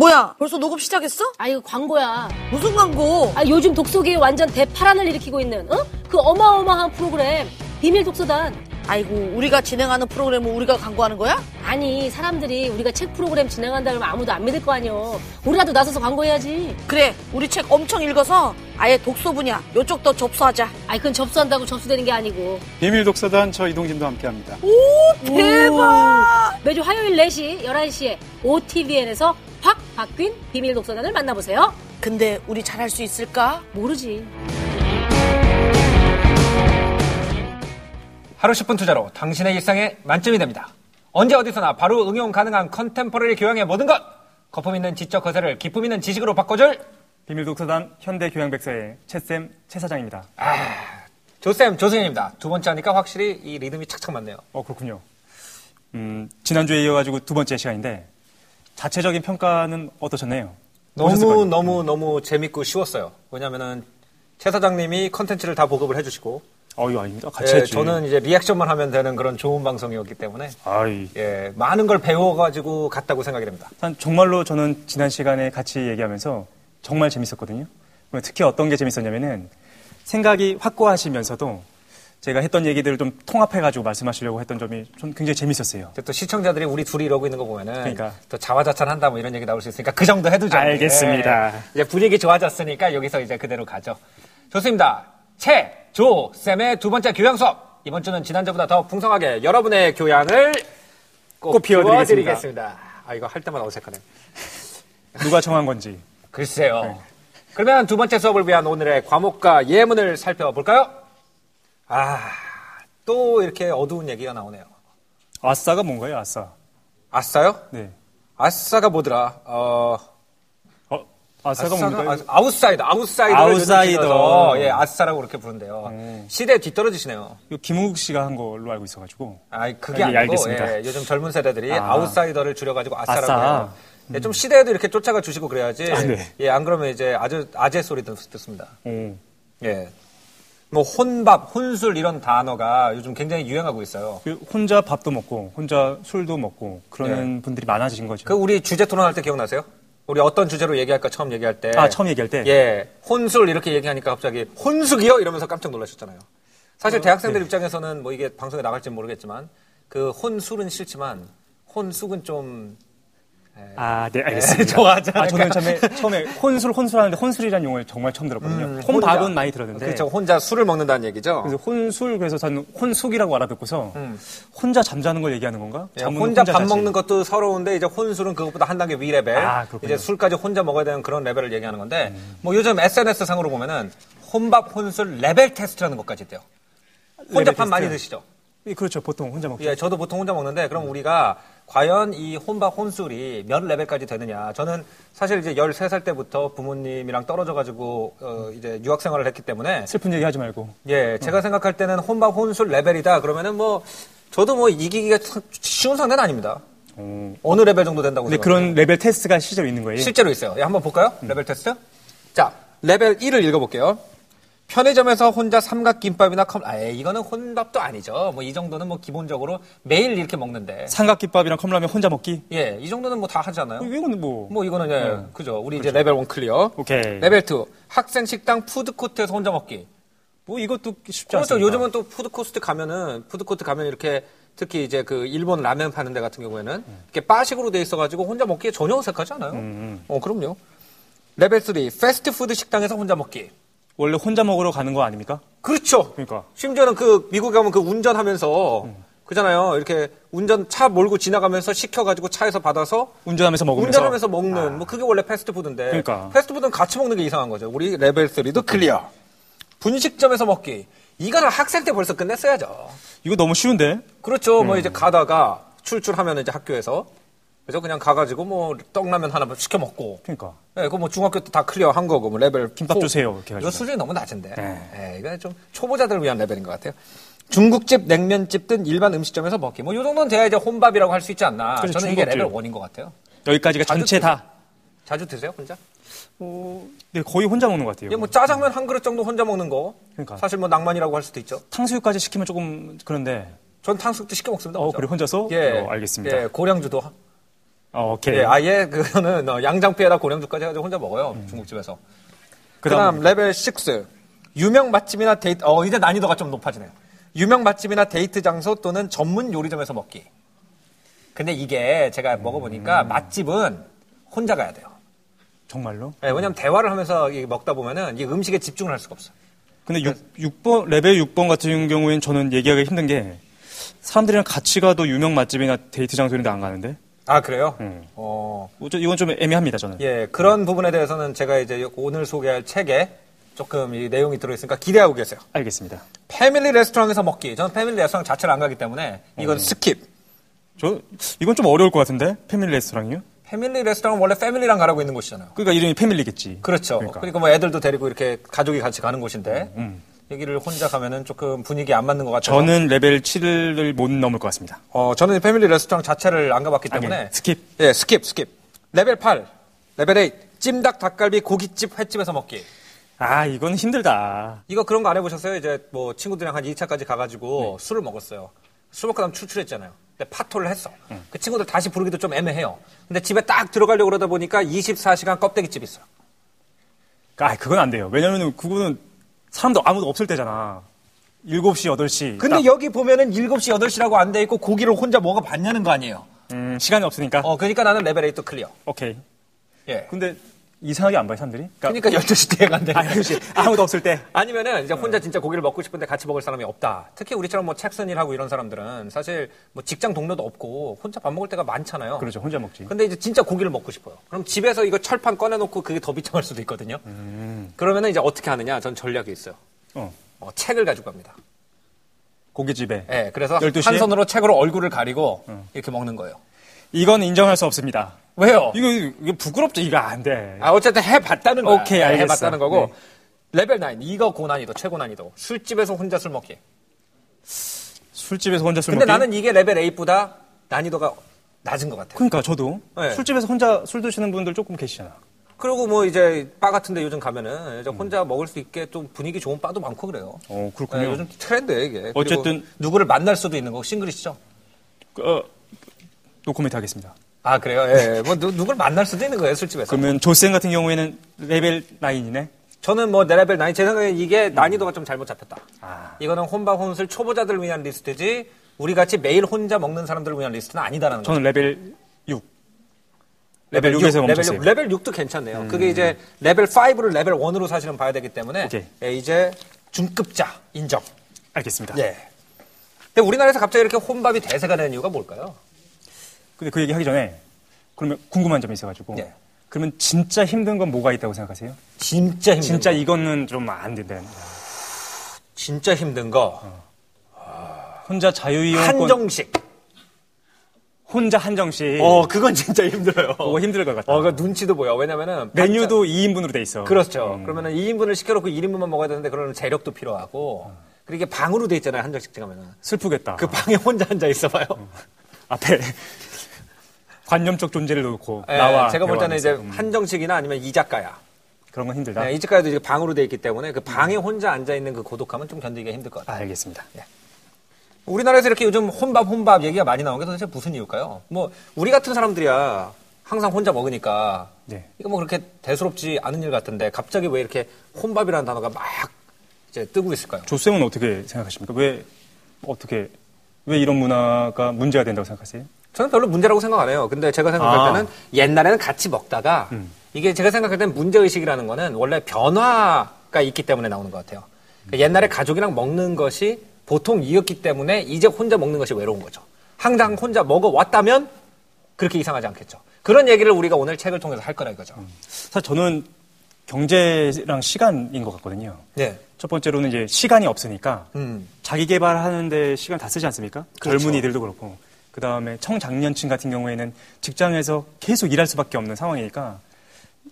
뭐야? 벌써 녹음 시작했어? 아 이거 광고야. 무슨 광고? 아 요즘 독서계에 완전 대파란을 일으키고 있는 어? 그 어마어마한 프로그램 비밀 독서단. 아이고, 우리가 진행하는 프로그램을 우리가 광고하는 거야? 아니 사람들이 우리가 책 프로그램 진행한다 그러면 아무도 안 믿을 거 아니여. 우리라도 나서서 광고해야지. 그래, 우리 책 엄청 읽어서 아예 독서 분야 요쪽 더 접수하자. 아이 그건 접수한다고 접수되는 게 아니고. 비밀 독서단 저 이동진도 함께합니다. 대박! 매주 화요일 4시, 11시에 OTVN에서 확 바뀐 비밀 독서단을 만나보세요. 근데 우리 잘할 수 있을까? 모르지. 하루 10분 투자로 당신의 일상에 만점이 됩니다. 언제 어디서나 바로 응용 가능한 컨템퍼러리 교양의 모든 것! 거품 있는 지적 거세를 기품 있는 지식으로 바꿔줄 비밀 독서단 현대 교양 백서의 최쌤 최사장입니다. 조쌤, 조승현입니다. 두 번째 하니까 확실히 이 리듬이 착착 맞네요. 어 그렇군요. 음, 지난주에 이어가지고 두 번째 시간인데 자체적인 평가는 어떠셨나요? 너무, 너무, 너무 재밌고 쉬웠어요. 왜냐면은 최 사장님이 컨텐츠를 다 보급을 해주시고 어 이거 아닙니다. 같이 예, 했지. 저는 이제 리액션만 하면 되는 그런 좋은 방송이었기 때문에 아이, 예, 많은 걸 배워가지고 갔다고 생각이 됩니다. 한 정말로 저는 지난 시간에 같이 얘기하면서 정말 재밌었거든요. 특히 어떤 게 재밌었냐면은 생각이 확고하시면서도 제가 했던 얘기들을 좀 통합해가지고 말씀하시려고 했던 점이 좀 굉장히 재밌었어요. 또 시청자들이 우리 둘이 이러고 있는 거 보면은 그러니까. 또 자화자찬한다 뭐 이런 얘기 나올 수 있으니까 그 정도 해두죠. 알겠습니다. 예. 이제 분위기 좋아졌으니까 여기서 이제 그대로 가죠. 좋습니다. 채, 조, 쌤의 두 번째 교양 수업. 이번 주는 지난주보다 더 풍성하게 여러분의 교양을 꼭, 꼭 비워드리겠습니다. 비워드리겠습니다. 아 이거 할 때마다 어색하네. 누가 정한 건지. 글쎄요. 네. 그러면 두 번째 수업을 위한 오늘의 과목과 예문을 살펴볼까요? 아, 또 이렇게 어두운 얘기가 나오네요. 아싸가 뭔가요, 아싸? 아싸요? 네. 아싸가 뭐더라? 어, 어, 아싸가, 아싸가 뭔가요? 아, 아웃사이더, 아웃사이더. 길어서, 예, 아싸라고 그렇게 부른대요. 음. 시대에 뒤떨어지시네요. 이거 김우국 씨가 한 걸로 알고 있어가지고. 아, 그게 예, 아니고 알겠습니다. 예, 요즘 젊은 세대들이 아. 아웃사이더를 줄여가지고 아싸라고 아싸. 해요. 예, 좀 시대에도 이렇게 쫓아가 주시고 그래야지. 아, 네. 예, 안 그러면 이제 아주 아재 소리 듣, 듣습니다. 오. 예. 뭐 혼밥, 혼술 이런 단어가 요즘 굉장히 유행하고 있어요. 그 혼자 밥도 먹고, 혼자 술도 먹고, 그러는 분들이 많아진 거죠. 예. 그 우리 주제 토론할 때 기억나세요? 우리 어떤 주제로 얘기할까 처음 얘기할 때. 아, 처음 얘기할 때? 예. 혼술 이렇게 얘기하니까 갑자기 혼숙이요? 이러면서 깜짝 놀라셨잖아요. 사실 대학생들 네. 입장에서는 뭐 이게 방송에 나갈지 모르겠지만 그 혼술은 싫지만 혼숙은 좀 아, 네, 알겠습니다. 좋아하지 아, 저는? 처음에, 처음에 혼술, 혼술 하는데 혼술이라는 용어를 정말 처음 들었거든요. 음, 혼밥은 혼자. 많이 들었는데. 그렇죠. 혼자 술을 먹는다는 얘기죠. 그래서 혼술, 그래서 저는 혼숙이라고 알아듣고서 음. 혼자 잠자는 걸 얘기하는 건가? 예, 잠은 혼자 밥 자지. 먹는 것도 서러운데 이제 혼술은 그것보다 한 단계 위 레벨. 아. 이제 술까지 혼자 먹어야 되는 그런 레벨을 얘기하는 건데 음. 뭐 요즘 SNS 상으로 보면은 혼밥 혼술 레벨 테스트라는 것까지 있대요. 혼자 밥 많이 테스트. 드시죠? 예, 그렇죠. 보통 혼자 먹죠. 예, 저도 보통 혼자 먹는데 그럼 우리가 과연 이 혼밥 혼술이 몇 레벨까지 되느냐. 저는 사실 이제 13살 때부터 부모님이랑 떨어져 가지고 어 이제 유학 생활을 했기 때문에 슬픈 얘기 하지 말고. 예, 제가 생각할 때는 혼밥 혼술 레벨이다. 그러면은 뭐 저도 뭐 이기기가 참 쉬운 상대는 아닙니다. 어. 어느 레벨 정도 된다고 근데 생각해요? 그런 레벨 테스트가 실제로 있는 거예요. 실제로 있어요. 예, 한번 볼까요? 레벨 테스트. 자, 레벨 1을 읽어 볼게요. 편의점에서 혼자 삼각김밥이나 컵, 아, 예, 이거는 혼밥도 아니죠. 뭐 이 정도는 뭐 기본적으로 매일 이렇게 먹는데. 삼각김밥이랑 컵라면 혼자 먹기? 예, 이 정도는 뭐 다 하잖아요. 이거는 뭐. 뭐 이거는 예, 네. 그죠. 우리 이제 레벨 1 clear. 오케이. 레벨 2, 학생 식당 푸드코트에서 혼자 먹기. 뭐 이것도 쉽지 그렇죠. 않습니다. 요즘은 또 푸드코스트 가면은 푸드코트 가면 이렇게 특히 이제 그 일본 라면 파는 데 같은 경우에는 이렇게 바식으로 돼 있어가지고 혼자 먹기에 전혀 어색하지 않아요. 음. 어, 그럼요. 레벨 3, 패스트푸드 식당에서 혼자 먹기. 원래 혼자 먹으러 가는 거 아닙니까? 그렇죠. 그러니까. 심지어는 그 미국에 가면 그 운전하면서 음. 그잖아요. 이렇게 운전 차 몰고 지나가면서 시켜가지고 차에서 받아서 운전하면서 먹으면서. 운전하면서 먹는 뭐 그게 원래 패스트푸드인데 그러니까. 패스트푸드는 같이 먹는 게 이상한 거죠. 우리 레벨 3도 clear. 분식점에서 먹기. 이거는 학생 때 벌써 끝냈어야죠. 이거 너무 쉬운데? 그렇죠. 음. 뭐 이제 가다가 출출하면 이제 학교에서 그래서 그냥 가가지고 뭐 떡라면 하나 시켜 먹고. 그러니까. 예, 그뭐 중학교 때 다 clear 한 거고 뭐 레벨 김밥 four. 주세요, 이렇게 해가지고. 수준이 너무 낮은데. 네. 예, 이거 좀 초보자들을 위한 레벨인 것 같아요. 중국집, 냉면집 등 일반 음식점에서 먹기. 뭐 이 정도는 돼야 이제 혼밥이라고 할 수 있지 않나. 그렇죠, 저는 이게 중국집. 레벨 1인 것 같아요. 여기까지가 전체 다. 자주 드세요, 혼자? 어, 네, 거의 혼자 먹는 것 같아요. 예, 뭐 짜장면 한 그릇 정도 혼자 먹는 거. 그러니까. 사실 뭐 낭만이라고 할 수도 있죠. 탕수육까지 시키면 조금 그런데. 전 탕수육도 시켜 먹습니다. 어, 혼자. 그래, 혼자서? 예. 어, 알겠습니다. 예, 고량주도. 어, 오케이. 예, 아예 그거는 어, 양장피에다 고량주까지 해가지고 혼자 먹어요. 중국집에서. 그다음 그다음 레벨 6. 유명 맛집이나 데이트, 어, 이제 난이도가 좀 높아지네요. 유명 맛집이나 데이트 장소 또는 전문 요리점에서 먹기. 근데 이게 제가 먹어보니까 맛집은 혼자 가야 돼요. 정말로? 예, 왜냐면 대화를 하면서 이 먹다 보면은 이 음식에 집중을 할 수가 없어요. 근데 6, 번 레벨 6번 같은 경우에는 저는 얘기하기 힘든 게 사람들이랑 같이 가도 유명 맛집이나 데이트 장소인데 안 가는데 아, 그래요? 음. 어, 뭐 저- 이건 좀 애매합니다 저는. 예, 그런 부분에 대해서는 제가 이제 오늘 소개할 책에 조금 이 내용이 들어있으니까 기대하고 계세요. 알겠습니다. 패밀리 레스토랑에서 먹기. 저는 패밀리 레스토랑 자체를 안 가기 때문에 이건 skip. 저 이건 좀 어려울 것 같은데 패밀리 레스토랑이요? 패밀리 레스토랑은 원래 패밀리랑 가라고 있는 곳이잖아요. 그러니까 이름이 패밀리겠지. 그렇죠. 그러니까. 그러니까, 뭐 애들도 데리고 이렇게 가족이 같이 가는 곳인데 음. 여기를 혼자 가면은 조금 분위기 안 맞는 것 같아서 저는 레벨 7을 못 넘을 것 같습니다. 어, 저는 패밀리 레스토랑 자체를 안 가봤기 때문에 아니, skip. 예, skip, skip. 레벨 8, 레벨 8, 찜닭, 닭갈비, 고깃집, 횟집에서 먹기. 아 이건 힘들다. 이거 그런 거 안 해보셨어요? 이제 뭐 친구들이랑 한 2차까지 네. 가가지고 술을 먹었어요. 술 먹고 나면 출출했잖아요. 근데 파토를 했어. 그 친구들 다시 부르기도 좀 애매해요. 근데 집에 딱 들어가려고 그러다 보니까 24시간 껍데기집 있어요. 아 그건 안 돼요. 왜냐면 은 그거는 사람도 아무도 없을 때잖아. 7시 8시. 근데 딱, 여기 보면은 7시, 8시라고 안 돼 있고 고기를 혼자 먹어봤냐는 거 아니에요. 음, 시간이 없으니까. 어, 그러니까 나는 레벨 8도 clear. 오케이. 예. 근데 이상하게 안 봐요 사람들이. 그러니까 12시 때에 간대. 아, 그렇지. 아무도 없을 때. 아니면은 이제 혼자 진짜 고기를 먹고 싶은데 같이 먹을 사람이 없다. 특히 우리처럼 뭐 일하고 이런 사람들은 사실 뭐 직장 동료도 없고 혼자 밥 먹을 때가 많잖아요. 그렇죠. 혼자 먹지. 근데 이제 진짜 고기를 먹고 싶어요. 그럼 집에서 이거 철판 꺼내놓고 그게 더 비참할 수도 있거든요. 그러면은 이제 어떻게 하느냐? 전 전략이 있어요. 어. 어, 책을 가지고 갑니다. 고깃집에. 예, 그래서 12시에? 한 손으로 책으로 얼굴을 가리고 이렇게 먹는 거예요. 이건 인정할 수 없습니다. 왜요? 이거, 이거 부끄럽죠. 이거 안 돼. 아, 어쨌든 해봤다는 거야. 오케이, 예, 알겠어. 해봤다는 거고. 네. 레벨 9, 이거 고난이도, 최고난이도. 술집에서 혼자 술 먹기. 술집에서 혼자 술 근데 먹기. 나는 이게 레벨 8보다 난이도가 낮은 것 같아요. 그러니까 저도 네. 술집에서 혼자 술 드시는 분들 조금 계시잖아. 그리고 뭐 이제 바 같은데 요즘 가면은 이제 혼자 먹을 수 있게 좀 분위기 좋은 바도 많고 그래요. 어, 네, 그렇군요. 요즘 트렌드예요 이게. 어쨌든- 누구를 만날 수도 있는 거 싱글이시죠? 어, 노코멘트 하겠습니다. 아 그래요? 예. 뭐 누, 누구를 만날 수도 있는 거예요 술집에서. 그러면 조쌤 같은 경우에는 레벨 9이네. 저는 뭐내 레벨 9, 제 생각에 이게 난이도가 좀 잘못 잡혔다. 아. 이거는 혼밥 혼술 초보자들을 위한 리스트지 우리 같이 매일 혼자 먹는 사람들을 위한 리스트는 아니다라는 거죠. 저는 레벨 6. 레벨 6에서 레벨 멈췄어요. 6, 레벨 6 도 괜찮네요. 그게 이제 레벨 5를 레벨 1으로 사실은 봐야 되기 때문에. 예, 이제 중급자 인정. 알겠습니다. 예. 근데 우리나라에서 갑자기 이렇게 혼밥이 대세가 되는 이유가 뭘까요? 근데 그 얘기 하기 전에 그러면 궁금한 점이 있어가지고. 예. 그러면 진짜 힘든 건 뭐가 있다고 생각하세요? 진짜 힘든 진짜 거. 이거는 좀 안 된다. 진짜 힘든 거 혼자 자유이용권 한정식. 혼자 한정식. 어, 그건 진짜 힘들어요. 그거 힘들 것 같아. 어, 그 눈치도 보여. 왜냐면은 메뉴도 2인분으로 돼 있어. 그렇죠. 음. 그러면은 2인분을 시켜놓고 1인분만 먹어야 되는데 그러면 재력도 필요하고 그리고 이게 방으로 돼 있잖아요 한정식 가면은 슬프겠다. 그 방에 혼자 앉아 있어봐요. 앞에 관념적 존재를 놓고 예, 나와 제가 볼 때는 이제. 음. 한정식이나 아니면 이자카야. 그런 건 힘들다. 네, 이자카야도 이제 방으로 돼 있기 때문에 그 방에 혼자 앉아 있는 그 고독함은 좀 견디기가 힘들 것 같아요. 아, 알겠습니다. 우리나라에서 이렇게 요즘 혼밥 혼밥 얘기가 많이 나오는 게 도대체 무슨 이유일까요? 뭐 우리 같은 사람들이야 항상 혼자 먹으니까 네. 이거 뭐 그렇게 대수롭지 않은 일 같은데 갑자기 왜 이렇게 혼밥이라는 단어가 막 이제 뜨고 있을까요? 조쌤은 어떻게 생각하십니까? 왜 어떻게 왜 이런 문화가 문제가 된다고 생각하세요? 저는 별로 문제라고 생각 안 해요. 근데 제가 생각할 아. 때는 옛날에는 같이 먹다가 음. 이게 제가 생각할 때는 문제의식이라는 거는 원래 변화가 있기 때문에 나오는 것 같아요. 그러니까 옛날에 가족이랑 먹는 것이 보통 이었기 때문에 이제 혼자 먹는 것이 외로운 거죠. 항상 혼자 먹어왔다면 그렇게 이상하지 않겠죠. 그런 얘기를 우리가 오늘 책을 통해서 할 거라 이거죠. 사실 저는 경제랑 시간인 것 같거든요. 네. 첫 번째로는 이제 시간이 없으니까 음. 자기 개발하는데 시간 다 쓰지 않습니까? 그렇죠. 젊은이들도 그렇고. 그 다음에 청장년층 같은 경우에는 직장에서 계속 일할 수밖에 없는 상황이니까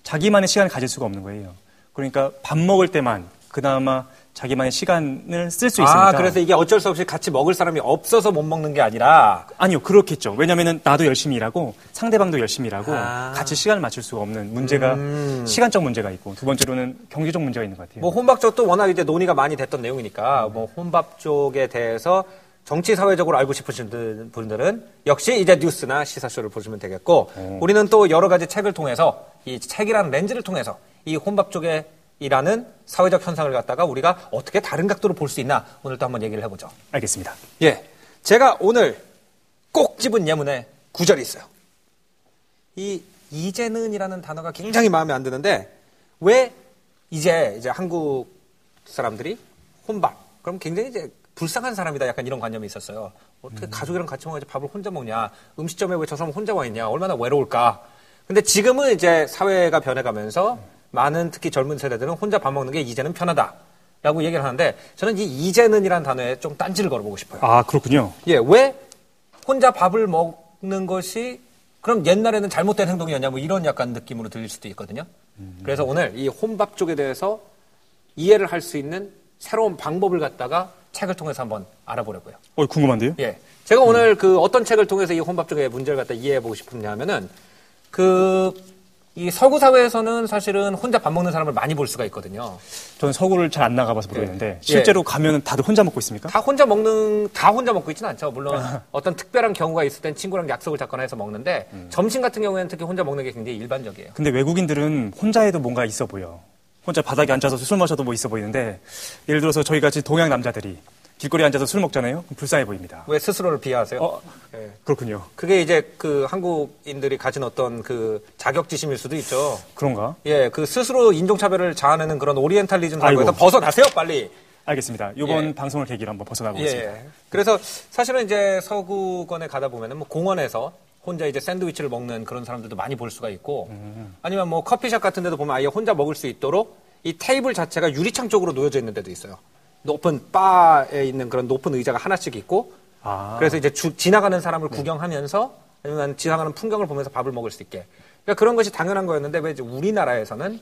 자기만의 시간을 가질 수가 없는 거예요. 그러니까 밥 먹을 때만 그나마 자기만의 시간을 쓸 수 있으니까. 아, 그래서 이게 어쩔 수 없이 같이 먹을 사람이 없어서 못 먹는 게 아니라 아니요, 그렇겠죠. 왜냐면은 나도 열심히 일하고 상대방도 열심히 일하고 아. 같이 시간을 맞출 수가 없는 문제가 음. 시간적 문제가 있고 두 번째로는 경제적 문제가 있는 것 같아요. 뭐 혼밥 쪽도 워낙 이제 논의가 많이 됐던 내용이니까 뭐 혼밥 쪽에 대해서 정치 사회적으로 알고 싶으신 분들은 역시 이제 뉴스나 시사쇼를 보시면 되겠고 우리는 또 여러 가지 책을 통해서 이 책이라는 렌즈를 통해서 이 혼밥 쪽에 이라는 사회적 현상을 갖다가 우리가 어떻게 다른 각도로 볼 수 있나 오늘 또 한번 얘기를 해보죠. 알겠습니다. 예. 제가 오늘 꼭 집은 예문에 구절이 있어요. 이 이제는이라는 단어가 굉장히 마음에 안 드는데 왜 이제 이제 한국 사람들이 혼밥 그럼 굉장히 이제 불쌍한 사람이다 약간 이런 관념이 있었어요. 어떻게 가족이랑 같이 먹어야지 밥을 혼자 먹냐? 음식점에 왜 저 사람 혼자 와 있냐? 얼마나 외로울까? 근데 지금은 이제 사회가 변해가면서 많은 특히 젊은 세대들은 혼자 밥 먹는 게 이제는 편하다. 라고 얘기를 하는데 저는 이 이제는이라는 단어에 좀 딴지를 걸어보고 싶어요. 아, 그렇군요. 예, 왜 혼자 밥을 먹는 것이 그럼 옛날에는 잘못된 행동이었냐 뭐 이런 약간 느낌으로 들릴 수도 있거든요. 그래서 오늘 이 혼밥 쪽에 대해서 이해를 할 수 있는 새로운 방법을 갖다가 책을 통해서 한번 알아보려고요. 어, 궁금한데요? 예. 제가 오늘 그 어떤 책을 통해서 이 혼밥 쪽의 문제를 갖다 이해해 보고 싶으냐 하면은 그 이 서구 사회에서는 사실은 혼자 밥 먹는 사람을 많이 볼 수가 있거든요. 저는 서구를 잘 안 나가봐서 예. 모르겠는데 실제로 가면은 다들 혼자 먹고 있습니까? 다 혼자 먹는 다 혼자 먹고 있지는 않죠. 물론 어떤 특별한 경우가 있을 땐 친구랑 약속을 잡거나 해서 먹는데 점심 같은 경우에는 특히 혼자 먹는 게 굉장히 일반적이에요. 근데 외국인들은 혼자 해도 뭔가 있어 보여. 혼자 바닥에 앉아서 술 마셔도 뭐 있어 보이는데 예를 들어서 저희 같이 동양 남자들이 길거리에 앉아서 술 먹잖아요. 그럼 불쌍해 보입니다. 왜 스스로를 비하하세요? 어, 예. 그렇군요. 그게 이제 그 한국인들이 가진 어떤 그 자격지심일 수도 있죠. 그런가? 예, 그 스스로 인종차별을 자아내는 그런 오리엔탈리즘. 사고에서 벗어나세요, 빨리. 알겠습니다. 이번 예. 방송을 계기로 한번 벗어나 예, 보겠습니다. 예. 그래서 사실은 이제 서구권에 가다 보면은 뭐 공원에서 혼자 이제 샌드위치를 먹는 그런 사람들도 많이 볼 수가 있고 아니면 뭐 커피숍 같은 데도 보면 아예 혼자 먹을 수 있도록 이 테이블 자체가 유리창 쪽으로 놓여져 있는 데도 있어요. 높은 바에 있는 그런 높은 의자가 하나씩 있고 아, 그래서 이제 주- 지나가는 사람을 구경하면서 아니면 지나가는 풍경을 보면서 밥을 먹을 수 있게. 그러니까 그런 것이 당연한 거였는데 왜 이제 우리나라에서는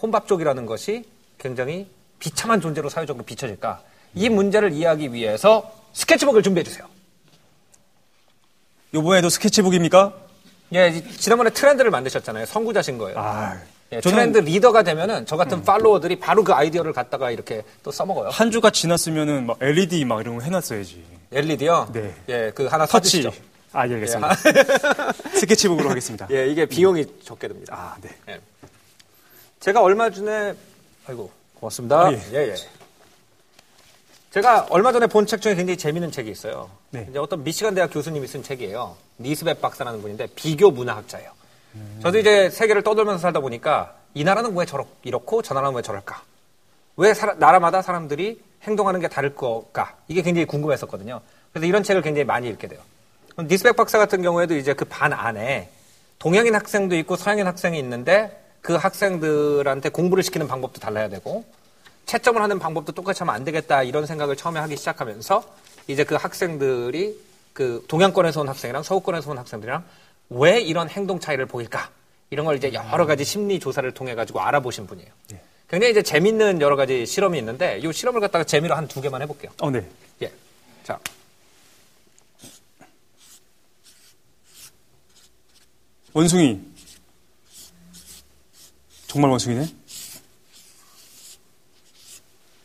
혼밥 쪽이라는 것이 굉장히 비참한 존재로 사회적으로 비춰질까? 이 문제를 이해하기 위해서 스케치북을 준비해 주세요. 요번에도 스케치북입니까? 예, 이- 지난번에 트렌드를 만드셨잖아요. 선구자신 거예요. 아, 예, 트렌드 리더가 되면은 저 같은 팔로워들이 바로 그 아이디어를 갖다가 이렇게 또 써먹어요. 한 주가 지났으면은 막 LED 막 이런 거 해놨어야지. LED요? 네. 예, 그 하나 터치. 아, 예, 알겠습니다. 스케치북으로 하겠습니다. 예, 이게 비용이 적게 듭니다. 아, 네. 예. 제가 얼마 전에 아이고 고맙습니다. 아, 예, 예. 예. 제가 얼마 전에 본 책 중에 굉장히 재미있는 책이 있어요. 네. 이제 어떤 미시간 대학 교수님이 쓴 책이에요. 니스벳 박사라는 분인데 비교 문화학자예요. 저도 이제 세계를 떠돌면서 살다 보니까 이 나라는 왜 저렇 이렇고 저 나라는 왜 저럴까? 왜 사라- 나라마다 사람들이 행동하는 게 다를 걸까? 이게 굉장히 궁금했었거든요. 그래서 이런 책을 굉장히 많이 읽게 돼요. 니스백 박사 같은 경우에도 이제 그 반 안에 동양인 학생도 있고 서양인 학생이 있는데 그 학생들한테 공부를 시키는 방법도 달라야 되고 채점을 하는 방법도 똑같이 하면 안 되겠다 이런 생각을 처음에 하기 시작하면서 이제 그 학생들이 그 동양권에서 온 학생이랑 서구권에서 온 학생들이랑 왜 이런 행동 차이를 보일까 이런 걸 이제 여러 가지 심리 조사를 통해 가지고 알아보신 분이에요. 굉장히 이제 재밌는 여러 가지 실험이 있는데 이 실험을 갖다가 재미로 한 두 개만 해볼게요. 어, 네. 예. 자. 원숭이. 정말 원숭이네?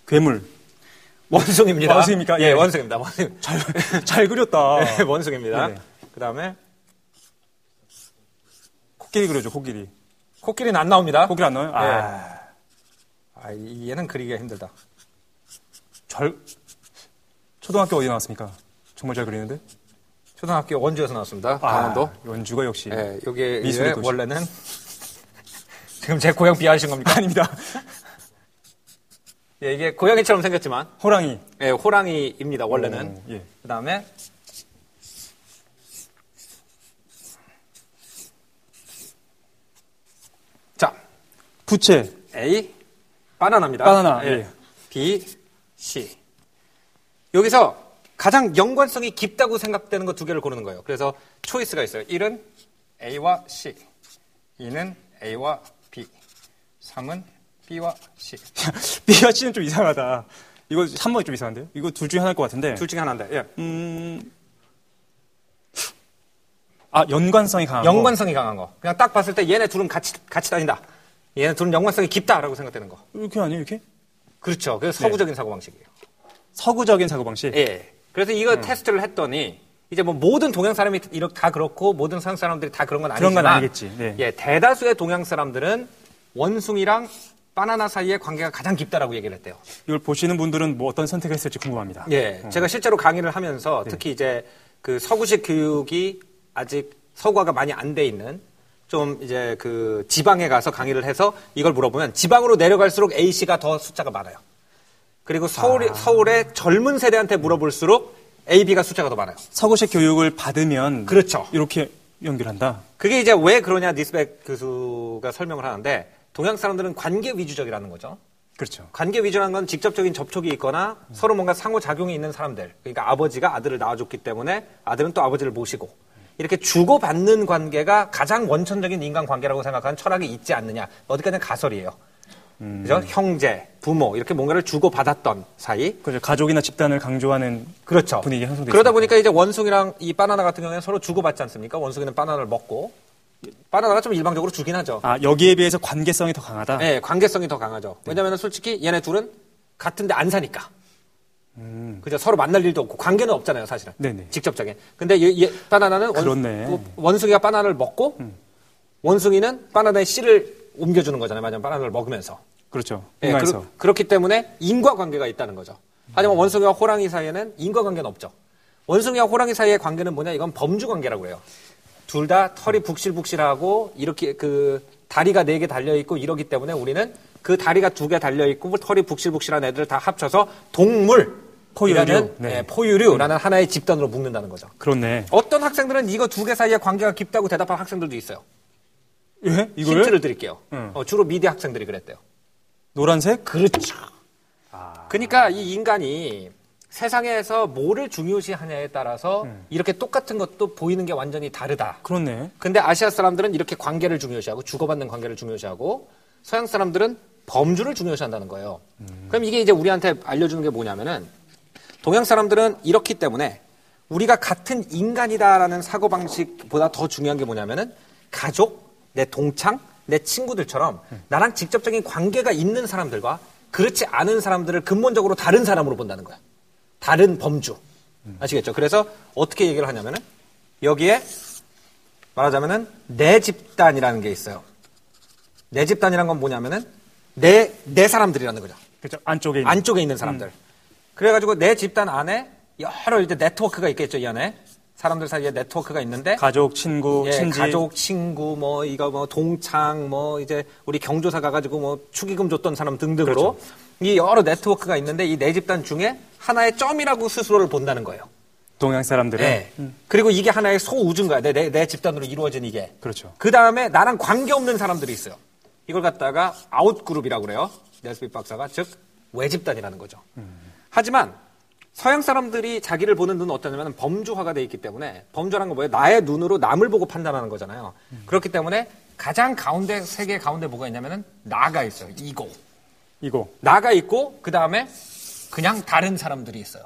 괴물. 원숭입니다. 원숭입니까? 예, 예. 원숭입니다. 원숭. 잘, 잘 그렸다. 예, 원숭입니다. 그 다음에 코끼리 그려줘, 코끼리. 코끼리는 안 나옵니다. 코끼리 안 나와요? 예. 아, 아, 이- 얘는 그리기가 힘들다. 잘, 초등학교 어디 나왔습니까? 정말 잘 그리는데? 초등학교 원주에서 나왔습니다. 아, 강원도. 연주가 역시. 예, 여기 미술의. 원래는 지금 제 고향 비하하신 겁니까? 아닙니다. 예, 이게 고양이처럼 생겼지만 호랑이. 예, 호랑이입니다. 원래는. 오, 예. 그 다음에 자, 부채. A 바나나입니다. 바나나, 예. B, C. 여기서 가장 연관성이 깊다고 생각되는 거두 개를 고르는 거예요. 그래서 초이스가 있어요. 1은 A와 C, 2는 A와 B, 3은 B와 C. B와 C는 좀 이상하다. 이거 3번이 좀 이상한데요? 이거 둘 중에 하나일 것 같은데. 둘 중에 하나인데. 예. 음. 아, 연관성이 강한 거. 연관성이 강한 거. 그냥 딱 봤을 때 얘네 둘은 같이 같이 다닌다. 얘네 둘은 연관성이 깊다라고 생각되는 거. 이렇게 아니에요, 이렇게? 그렇죠. 그래서 서구적인 사고방식이에요. 서구적인 사고방식. 예. 그래서 이거 테스트를 했더니 이제 뭐 모든 동양 사람이 이렇게 다 그렇고 모든 서양 사람들이 다 그런 건 그런 아니지만 건 아니겠지. 네. 예, 대다수의 동양 사람들은 원숭이랑 바나나 사이의 관계가 가장 깊다라고 얘기를 했대요. 이걸 보시는 분들은 뭐 어떤 선택을 했을지 궁금합니다. 예, 제가 실제로 강의를 하면서 특히 이제 그 서구식 교육이 아직 서구화가 많이 안 돼 있는 좀 이제 그 지방에 가서 강의를 해서 이걸 물어보면 지방으로 내려갈수록 A씨가 더 숫자가 많아요. 그리고 서울, 서울의 젊은 세대한테 물어볼수록 AB가 숫자가 더 많아요. 서구식 교육을 받으면 그렇죠. 이렇게 연결한다. 그게 이제 왜 그러냐 니스백 교수가 설명을 하는데 동양 사람들은 관계 위주적이라는 거죠. 그렇죠. 관계 위주라는 건 직접적인 접촉이 있거나 서로 뭔가 상호작용이 있는 사람들. 그러니까 아버지가 아들을 낳아줬기 때문에 아들은 또 아버지를 모시고 이렇게 주고받는 관계가 가장 원천적인 인간 관계라고 생각하는 철학이 있지 않느냐. 어디까지나 가설이에요. 그죠? 형제, 부모 이렇게 뭔가를 주고 받았던 사이. 그렇죠. 가족이나 집단을 강조하는 그렇죠. 분위기 형성돼 그러다. 보니까 이제 원숭이랑 이 바나나 같은 경우에는 서로 주고 받지 않습니까? 원숭이는 바나나를 먹고 바나나가 좀 일방적으로 주긴 하죠. 아, 여기에 비해서 관계성이 더 강하다. 네, 관계성이 더 강하죠. 왜냐하면 솔직히 얘네 둘은 같은데 안 사니까. 그죠? 서로 만날 일도 없고 관계는 없잖아요, 사실은. 네네. 직접적인. 근데 얘, 얘- 바나나는 원. 뭐, 원숭이가 바나나를 먹고 원숭이는 바나나의 씨를 옮겨주는 거잖아요. 만약 바나나를 먹으면서. 그렇죠. 예, 공간에서. 그렇기 때문에 인과관계가 있다는 거죠. 하지만 원숭이와 호랑이 사이에는 인과관계는 없죠. 원숭이와 호랑이 사이의 관계는 뭐냐? 이건 범주관계라고 해요. 둘 다 털이 북실북실하고 이렇게 그 다리가 네 개 달려 있고 이러기 때문에 우리는 그 다리가 두 개 달려 있고 털이 북실북실한 애들을 다 합쳐서 동물 포유류. 네. 예, 포유류라는 하나의 집단으로 묶는다는 거죠. 그렇네. 어떤 학생들은 이거 두 개 사이에 관계가 깊다고 대답한 학생들도 있어요. 예? 이걸 힌트를 드릴게요. 응. 어, 주로 미대 학생들이 그랬대요. 노란색? 그렇죠. 그러니까 이 인간이 세상에서 뭐를 중요시하냐에 따라서 이렇게 똑같은 것도 보이는 게 완전히 다르다. 그렇네. 근데 아시아 사람들은 이렇게 관계를 중요시하고 주고받는 관계를 중요시하고 서양 사람들은 범주를 중요시한다는 거예요. 그럼 이게 이제 우리한테 알려주는 게 뭐냐면은 동양 사람들은 이렇기 때문에 우리가 같은 인간이다라는 사고방식보다 더 중요한 게 뭐냐면은 가족, 내 동창, 내 친구들처럼 나랑 직접적인 관계가 있는 사람들과 그렇지 않은 사람들을 근본적으로 다른 사람으로 본다는 거야. 다른 범주. 아시겠죠? 그래서 어떻게 얘기를 하냐면은 여기에 말하자면은 내 집단이라는 게 있어요. 내 집단이란 건 뭐냐면은 내, 내 사람들이라는 거죠. 그렇죠. 안쪽에 있는. 안쪽에 있는 사람들. 그래가지고 내 집단 안에 여러 이제 네트워크가 있겠죠, 이 안에. 사람들 사이에 네트워크가 있는데. 가족, 친구, 예, 친지. 가족, 친구, 뭐, 이거 뭐, 동창, 뭐, 이제 우리 경조사 가가지고 뭐, 축의금 줬던 사람 등등으로. 그렇죠. 이 여러 네트워크가 있는데 이내 집단 중에 하나의 점이라고 스스로를 본다는 거예요. 동양 사람들은. 예. 그리고 이게 하나의 소우주인 거야. 내, 내, 내 집단으로 이루어진 이게. 그렇죠. 그 다음에 나랑 관계없는 사람들이 있어요. 이걸 갖다가 아웃그룹이라고 그래요. 네스비 박사가. 즉, 외집단이라는 거죠. 하지만 서양 사람들이 자기를 보는 눈은 어떠냐면 범주화가 돼 있기 때문에 범주라는 건 뭐예요? 나의 눈으로 남을 보고 판단하는 거잖아요. 그렇기 때문에 가장 가운데, 세계 가운데 뭐가 있냐면은 나가 있어요. 이고. 이거. 나가 있고, 그 다음에 그냥 다른 사람들이 있어요.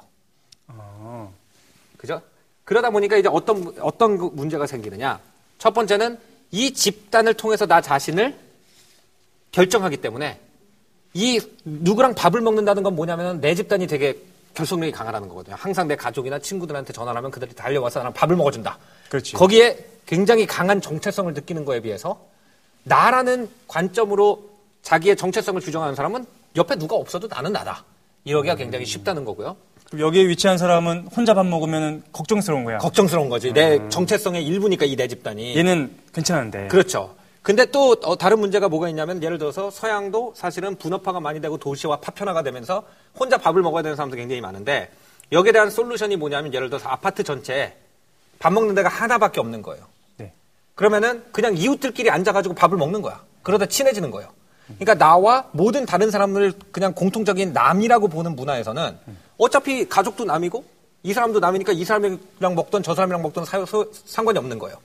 그죠? 그러다 보니까 이제 어떤, 무- 어떤 그 문제가 생기느냐. 첫 번째는 이 집단을 통해서 나 자신을 결정하기 때문에 이 누구랑 밥을 먹는다는 건 뭐냐면 내 집단이 되게 결속력이 강하다는 거거든요. 항상 내 가족이나 친구들한테 전화를 하면 그들이 달려와서 나랑 밥을 먹어준다. 그렇지. 거기에 굉장히 강한 정체성을 느끼는 거에 비해서 나라는 관점으로 자기의 정체성을 규정하는 사람은 옆에 누가 없어도 나는 나다. 이러기가 굉장히 쉽다는 거고요. 그럼 여기에 위치한 사람은 혼자 밥 먹으면 걱정스러운 거야. 걱정스러운 거지. 내 정체성의 일부니까 이 내 집단이. 얘는 괜찮은데. 그렇죠. 근데 또 어, 다른 문제가 뭐가 있냐면 예를 들어서 서양도 사실은 분업화가 많이 되고 도시화 파편화가 되면서 혼자 밥을 먹어야 되는 사람도 굉장히 많은데 여기에 대한 솔루션이 뭐냐면 예를 들어서 아파트 전체에 밥 먹는 데가 하나밖에 없는 거예요. 네. 그러면은 그냥 이웃들끼리 앉아가지고 밥을 먹는 거야. 그러다 친해지는 거예요. 그러니까 나와 모든 다른 사람을 그냥 공통적인 남이라고 보는 문화에서는 어차피 가족도 남이고 이 사람도 남이니까 이 사람이랑 먹던 저 사람이랑 먹던 사- 소- 상관이 없는 거예요.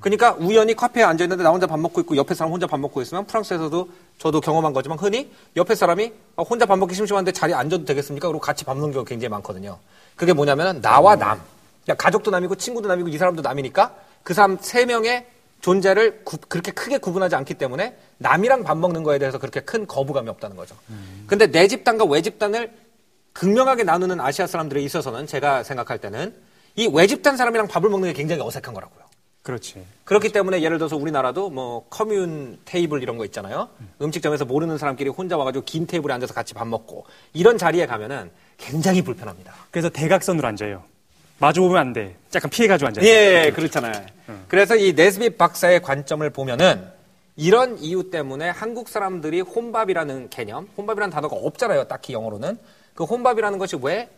그러니까 우연히 카페에 앉아 있는데 나 혼자 밥 먹고 있고 옆에 사람 혼자 밥 먹고 있으면 프랑스에서도 저도 경험한 거지만 흔히 옆에 사람이 어, 혼자 밥 먹기 심심한데 자리에 앉아도 되겠습니까? 그리고 같이 밥 먹는 경우가 굉장히 많거든요. 그게 뭐냐면 나와 남. 그러니까 가족도 남이고 친구도 남이고 이 사람도 남이니까 그 사람 세 명의 존재를 구- 그렇게 크게 구분하지 않기 때문에 남이랑 밥 먹는 거에 대해서 그렇게 큰 거부감이 없다는 거죠. 근데 내 집단과 외 집단을 극명하게 나누는 아시아 사람들에 있어서는 제가 생각할 때는 이 외집단 사람이랑 밥을 먹는 게 굉장히 어색한 거라고요. 그렇지. 그렇기 때문에 예를 들어서 우리나라도 뭐 커뮤 테이블 이런 거 있잖아요. 음 식점에서 모르는 사람끼리 혼자 와가지고 긴 테이블에 앉아서 같이 밥 먹고 이런 자리에 가면은 굉장히 불편합니다. 그래서 대각선으로 앉아요. 마주 보면 안 돼. 약간 피해가지고 앉아요. 예, 그렇잖아요. 그래서 이 네스빗 박사의 관점을 보면은 이런 이유 때문에 한국 사람들이 혼밥이라는 개념, 혼밥이라는 단어가 없잖아요. 딱히 영어로는. 그 혼밥이라는 것이 왜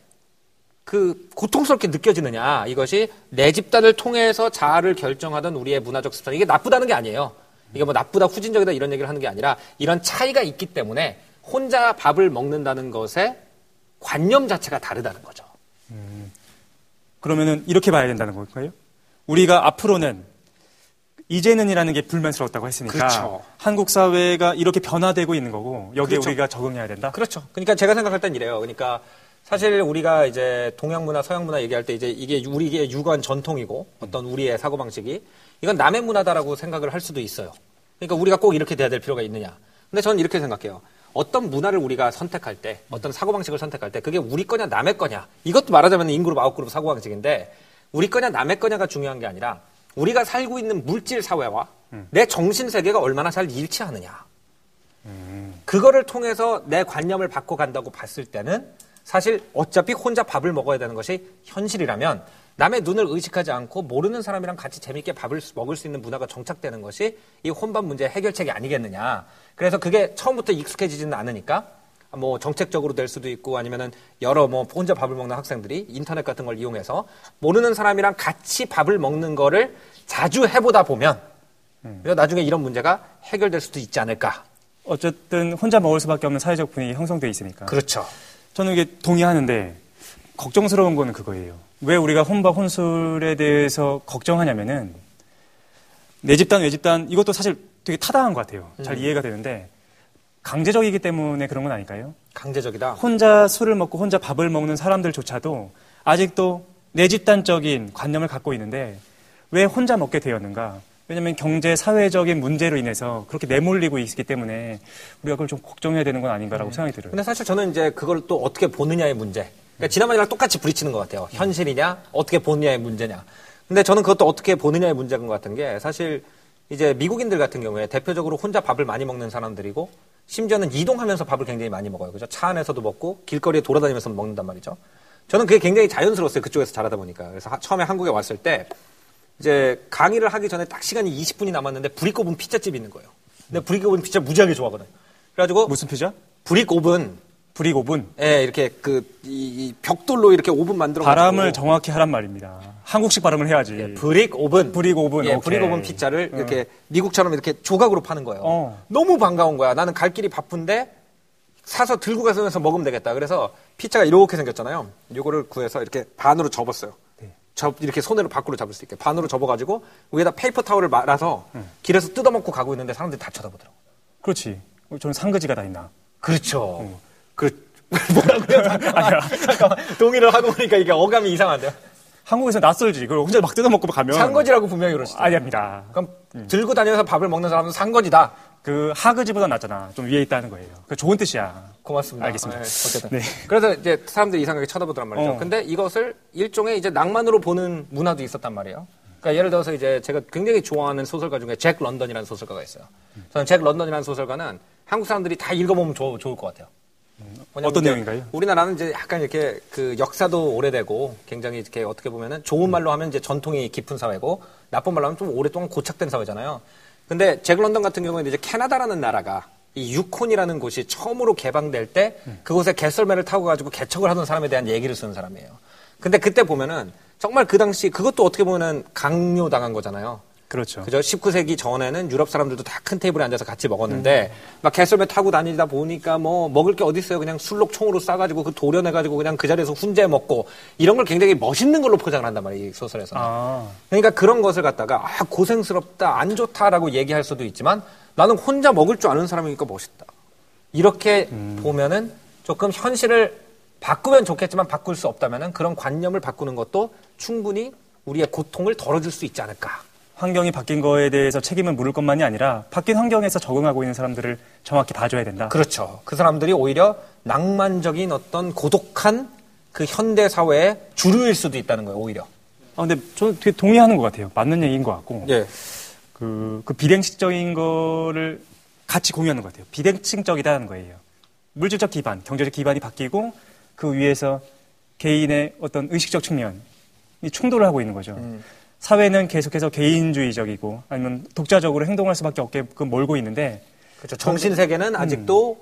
그 고통스럽게 느껴지느냐. 이것이 내 집단을 통해서 자아를 결정하던 우리의 문화적 습관. 이게 나쁘다는 게 아니에요. 이게 뭐 나쁘다, 후진적이다 이런 얘기를 하는 게 아니라 이런 차이가 있기 때문에 혼자 밥을 먹는다는 것의 관념 자체가 다르다는 거죠. 그러면은 이렇게 봐야 된다는 걸까요? 우리가 앞으로는 이제는이라는 게 불만스러웠다고 했으니까 그렇죠. 한국 사회가 이렇게 변화되고 있는 거고 여기에 그렇죠. 우리가 적응해야 된다. 그렇죠. 그러니까 제가 생각할 땐 이래요. 그러니까 사실 우리가 이제 동양 문화, 서양 문화 얘기할 때 이제 이게 우리의 유관 전통이고 어떤 우리의 사고 방식이 이건 남의 문화다라고 생각을 할 수도 있어요. 그러니까 우리가 꼭 이렇게 돼야 될 필요가 있느냐. 근데 저는 이렇게 생각해요. 어떤 문화를 우리가 선택할 때, 어떤 사고방식을 선택할 때, 그게 우리 거냐, 남의 거냐. 이것도 말하자면 인그룹, 아웃그룹 사고방식인데, 우리 거냐, 남의 거냐가 중요한 게 아니라, 우리가 살고 있는 물질 사회와 내 정신 세계가 얼마나 잘 일치하느냐. 그거를 통해서 내 관념을 바꿔간다고 봤을 때는 사실 어차피 혼자 밥을 먹어야 되는 것이 현실이라면 남의 눈을 의식하지 않고 모르는 사람이랑 같이 재밌게 밥을 먹을 수 있는 문화가 정착되는 것이 이 혼밥 문제 해결책이 아니겠느냐. 그래서 그게 처음부터 익숙해지지는 않으니까 뭐 정책적으로 될 수도 있고 아니면은 여러 뭐 혼자 밥을 먹는 학생들이 인터넷 같은 걸 이용해서 모르는 사람이랑 같이 밥을 먹는 거를 자주 해보다 보면 그래서 나중에 이런 문제가 해결될 수도 있지 않을까. 어쨌든 혼자 먹을 수밖에 없는 사회적 분위기 형성돼 있으니까. 그렇죠. 저는 이게 동의하는데 걱정스러운 거는 그거예요. 왜 우리가 혼밥 혼술에 대해서 걱정하냐면은 내 집단 외 집단 이것도 사실 되게 타당한 것 같아요. 잘 음. 이해가 되는데 강제적이기 때문에 그런 건 아닐까요? 강제적이다. 혼자 술을 먹고 혼자 밥을 먹는 사람들조차도 아직도 내 집단적인 관념을 갖고 있는데 왜 혼자 먹게 되었는가? 왜냐하면 경제 사회적인 문제로 인해서 그렇게 내몰리고 있기 때문에 우리가 그걸 좀 걱정해야 되는 건 아닌가라고 생각이 들어요. 근데 사실 저는 이제 그걸 또 어떻게 보느냐의 문제. 그러니까 지난번이랑 똑같이 부딪히는 것 같아요. 현실이냐, 어떻게 보느냐의 문제냐. 근데 저는 그것도 어떻게 보느냐의 문제인 것 같은 게 사실 이제 미국인들 같은 경우에 대표적으로 혼자 밥을 많이 먹는 사람들이고 심지어는 이동하면서 밥을 굉장히 많이 먹어요. 그죠? 차 안에서도 먹고 길거리에 돌아다니면서 먹는단 말이죠. 저는 그게 굉장히 자연스러웠어요. 그쪽에서 자라다 보니까. 그래서 하- 처음에 한국에 왔을 때 이제 강의를 하기 전에 딱 시간이 20분이 남았는데 꼽은 피자집이 있는 거예요. 근데 꼽은 피자 무지하게 좋아하거든. 그래가지고 무슨 피자? 꼽은 불익 오븐. 예, 이렇게 그, 이, 이 벽돌로 이렇게 오븐 만들어 발음을 정확히 하란 말입니다. 한국식 발음을 해야지. 예, brick oven. Brick oven, 예, 오케이. brick oven 피자를 이렇게 미국처럼 이렇게 조각으로 파는 거예요. 어. 너무 반가운 거야. 나는 갈 길이 바쁜데 사서 들고 가서 먹으면 되겠다. 그래서 피자가 이렇게 생겼잖아요. 요거를 구해서 이렇게 반으로 접었어요. 네. 접 이렇게 손으로 밖으로 잡을 수 있게 반으로 접어가지고 위에다 paper towel을 말아서 길에서 뜯어먹고 가고 있는데 사람들이 다 쳐다보더라고. 그렇지. 저는 상거지가 다 있나. 그렇죠. 그 뭐라고요? 아니야. 잠깐만. 동의를 하고 보니까 이게 어감이 이상한데요. 한국에서 낯설지. 그걸 혼자 막 뜯어먹고 가면. 상거지라고 분명히 그러시죠. 아닙니다. 그럼 들고 다니면서 밥을 먹는 사람은 상거지다. 그 하그지보다 낫잖아. 좀 위에 있다는 거예요. 그 좋은 뜻이야. 고맙습니다. 알겠습니다. 네, 어쨌든. 네. 그래서 이제 사람들이 이상하게 쳐다보더란 말이죠. 어. 근데 이것을 일종의 이제 낭만으로 보는 문화도 있었단 말이에요. 그러니까 예를 들어서 이제 제가 굉장히 좋아하는 소설가 중에 잭 런던이라는 소설가가 있어요. 저는 잭 런던이라는 소설가는 한국 사람들이 다 읽어보면 좋, 좋을 것 같아요. 어떤 내용인가요? 우리나라는 이제 약간 이렇게 그 역사도 오래되고 굉장히 이렇게 어떻게 보면은 좋은 말로 하면 이제 전통이 깊은 사회고 나쁜 말로 하면 좀 오랫동안 고착된 사회잖아요. 근데 잭 런던 같은 경우에는 이제 캐나다라는 나라가 이 유콘이라는 곳이 처음으로 개방될 때 그곳에 개썰매를 타고 가지고 개척을 하던 사람에 대한 얘기를 쓰는 사람이에요. 근데 그때 보면은 정말 그 당시 그것도 어떻게 보면은 강요당한 거잖아요. 그렇죠. 그죠? 19세기 전에는 유럽 사람들도 다 큰 테이블에 앉아서 같이 먹었는데 막 개설배 타고 다니다 보니까 뭐 먹을 게 어디 있어요? 그냥 술록 총으로 싸가지고 그 도려내가지고 그냥 그 자리에서 훈제 먹고 이런 걸 굉장히 멋있는 걸로 포장을 한단 말이에요 이 소설에서. 는 아, 그러니까 그런 것을 갖다가 아 고생스럽다 안 좋다라고 얘기할 수도 있지만 나는 혼자 먹을 줄 아는 사람이니까 멋있다. 이렇게 보면은 조금 현실을 바꾸면 좋겠지만 바꿀 수 없다면은 그런 관념을 바꾸는 것도 충분히 우리의 고통을 덜어줄 수 있지 않을까. 환경이 바뀐 거에 대해서 책임을 물을 것만이 아니라 바뀐 환경에서 적응하고 있는 사람들을 정확히 봐줘야 된다. 그렇죠. 그 사람들이 오히려 낭만적인 어떤 고독한 그 현대 사회의 주류일 수도 있다는 거예요, 오히려. 아, 근데 저는 되게 동의하는 것 같아요. 맞는 얘기인 것 같고. 예. 그, 그 비대칭적인 거를 같이 공유하는 것 같아요. 비대칭적이다는 거예요. 물질적 기반, 경제적 기반이 바뀌고 그 위에서 개인의 어떤 의식적 측면이 충돌을 하고 있는 거죠. 사회는 계속해서 개인주의적이고 아니면 독자적으로 행동할 수밖에 없게끔 몰고 있는데 그렇죠. 정신 세계는 아직도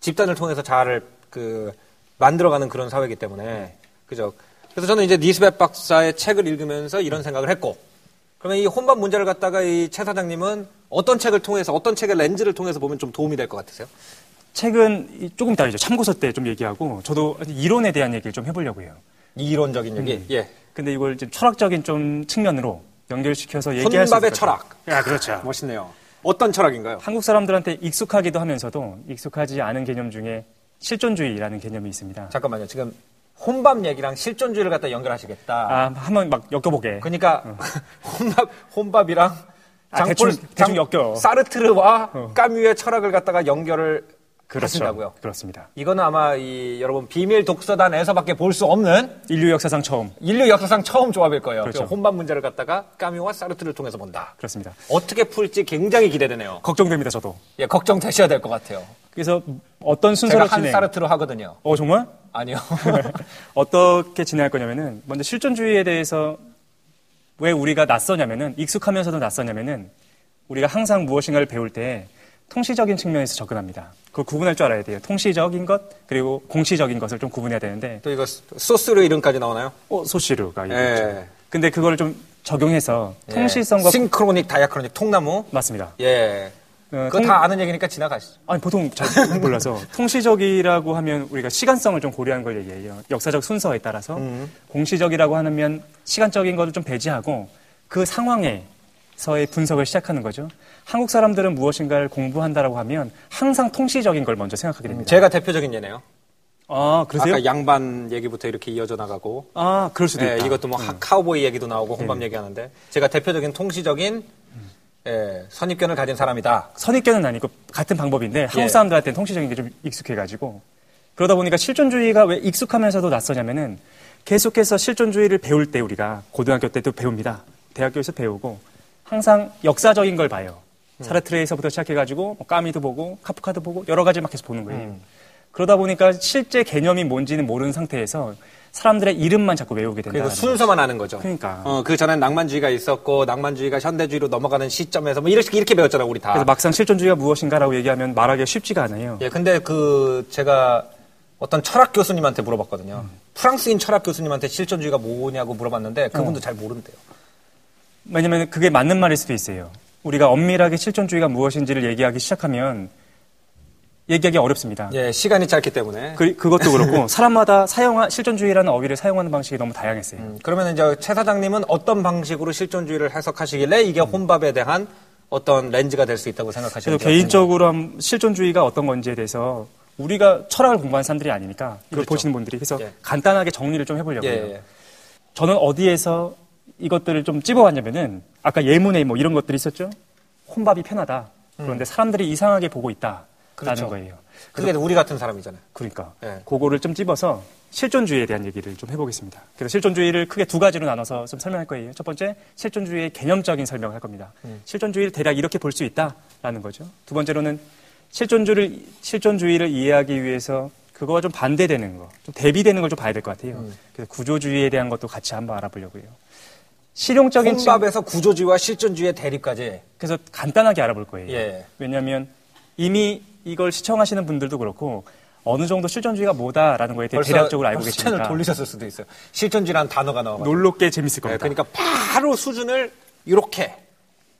집단을 통해서 잘그 만들어가는 그런 사회이기 때문에 그죠. 그래서 저는 이제 니스벳 박사의 책을 읽으면서 이런 생각을 했고 그러면 이 혼밥 문제를 갖다가 이 최 사장님은 어떤 책을 통해서 어떤 책의 렌즈를 통해서 보면 좀 도움이 될 것 같으세요? 책은 이- 조금 이제 참고서 때 좀 얘기하고 저도 이론에 대한 얘기를 좀 해보려고 해요. 이론적인 얘기. 예. 근데 이걸 좀 철학적인 좀 측면으로 연결시켜서 얘기할 수 같아요. 철학. 야, 그렇죠. 멋있네요. 어떤 철학인가요? 한국 사람들한테 익숙하기도 하면서도 익숙하지 않은 개념 중에 실존주의라는 개념이 있습니다. 잠깐만요. 지금 혼밥 얘기랑 실존주의를 갖다 연결하시겠다. 아, 한번 막 엮여보게. 그러니까 혼밥 혼밥이랑 아, 장폴 대충- 대충 엮여. 사르트르와 어. 까뮤의 철학을 갖다가 연결을 그렇죠. 하신다고요. 그렇습니다. 이거는 아마 이 여러분 비밀 독서단에서밖에 볼 수 없는 인류 역사상 처음. 인류 역사상 처음 조합일 거예요. 그렇죠. 그 혼밥 문제를 갖다가 까뮤와 사르트를 통해서 본다. 그렇습니다. 어떻게 풀지 굉장히 기대되네요. 걱정됩니다, 저도. 예, 걱정되셔야 될 것 같아요. 그래서 어떤 제가 순서로 한 진행. 사르트로 하거든요. 어, 정말? 아니요. 어떻게 진행할 거냐면은 먼저 실존주의에 대해서 왜 우리가 낯서냐면은 익숙하면서도 낯서냐면은 우리가 항상 무엇인가를 배울 때 통시적인 측면에서 접근합니다. 그걸 구분할 줄 알아야 돼요. 통시적인 것 그리고 공시적인 것을 좀 구분해야 되는데 또 이거 소스로 이름까지 나오나요? 어, 소시르가 이거죠. 예. 근데 그걸 좀 적용해서 예. 통시성과 싱크로닉, 다이아크로닉, 통나무. 맞습니다. 예. 어, 그거 통- 다 아는 얘기니까 지나가시죠. 아니 보통 잘 몰라서 통시적이라고 하면 우리가 시간성을 좀 고려한 걸 얘기해요. 역사적 순서에 따라서 음. 공시적이라고 하면 시간적인 것을 좀 배제하고 그 상황에서의 분석을 시작하는 거죠. 한국 사람들은 무엇인가를 공부한다라고 하면 항상 통시적인 걸 먼저 생각하게 됩니다. 제가 대표적인 예네요. 아 그러세요? 아까 양반 얘기부터 이렇게 이어져 나가고. 아 그럴 수도 예, 있다. 이것도 뭐 하- 카우보이 얘기도 나오고 혼밥 얘기하는데 제가 대표적인 통시적인 예, 선입견을 가진 사람이다. 선입견은 아니고 같은 방법인데 한국 예. 사람들한테는 통시적인 게 좀 익숙해가지고 그러다 보니까 실존주의가 왜 익숙하면서도 낯서냐면은 계속해서 실존주의를 배울 때 우리가 고등학교 때도 배웁니다. 대학교에서 배우고 항상 역사적인 걸 봐요. 사르트르에서부터 시작해가지고 뭐 까미도 보고 카프카도 보고 여러 가지 막 계속 보는 거예요. 그러다 보니까 실제 개념이 뭔지는 모르는 상태에서 사람들의 이름만 자꾸 외우게 된다. 그리고 순서만 아는 거죠. 그러니까. 어, 그 전엔 낭만주의가 있었고 낭만주의가 현대주의로 넘어가는 시점에서 뭐 이렇게 이렇게 배웠잖아요, 우리 다. 그래서 막상 실존주의가 무엇인가라고 얘기하면 말하기가 쉽지가 않아요. 예, 근데 그 제가 어떤 철학 교수님한테 물어봤거든요. 프랑스인 철학 교수님한테 실존주의가 뭐냐고 물어봤는데 그분도 잘 모른대요. 왜냐면 그게 맞는 말일 수도 있어요. 우리가 엄밀하게 실존주의가 무엇인지를 얘기하기 시작하면 얘기하기 어렵습니다. 예, 시간이 짧기 때문에. 그, 그것도 그렇고 사람마다 사용한 실존주의라는 어휘를 사용하는 방식이 너무 다양했어요. 음, 그러면 이제 최 사장님은 어떤 방식으로 실존주의를 해석하시길래 이게 혼밥에 대한 어떤 렌즈가 될 수 있다고 그래서 생각하시는지 개인적으로 한 실존주의가 어떤 건지에 대해서 우리가 철학을 공부한 사람들이 아니니까 이걸 그렇죠. 보시는 분들이 그래서 예. 간단하게 정리를 좀 해보려고요. 예, 예. 저는 어디에서 이것들을 좀 찝어왔냐면은 아까 예문에 뭐 이런 것들이 있었죠. 혼밥이 편하다. 그런데 사람들이 이상하게 보고 있다라는 그렇죠. 거예요. 그게 우리 같은 사람이잖아요. 그러니까 예. 그거를 좀 찝어서 실존주의에 대한 얘기를 좀 해보겠습니다. 그래서 실존주의를 크게 두 가지로 나눠서 좀 설명할 거예요. 첫 번째 실존주의의 개념적인 설명을 할 겁니다. 실존주의를 대략 이렇게 볼 수 있다라는 거죠. 두 번째로는 실존주의를 실존주의를 이해하기 위해서 그거와 좀 반대되는 거, 좀 대비되는 걸 좀 봐야 될 것 같아요. 그래서 구조주의에 대한 것도 같이 한번 알아보려고요. 실용적인 측- 혼밥에서 구조주의와 실존주의의 대립까지. 그래서 간단하게 알아볼 거예요. 예. 왜냐하면 이미 이걸 시청하시는 분들도 그렇고 어느 정도 실존주의가 뭐다라는 거에 대해 대략적으로 알고 채널 계시니까 돌리셨을 수도 있어요. 실존주의라는 단어가 나와가지고. 놀랍게 재밌을 예, 겁니다. 그러니까 바로 수준을 이렇게.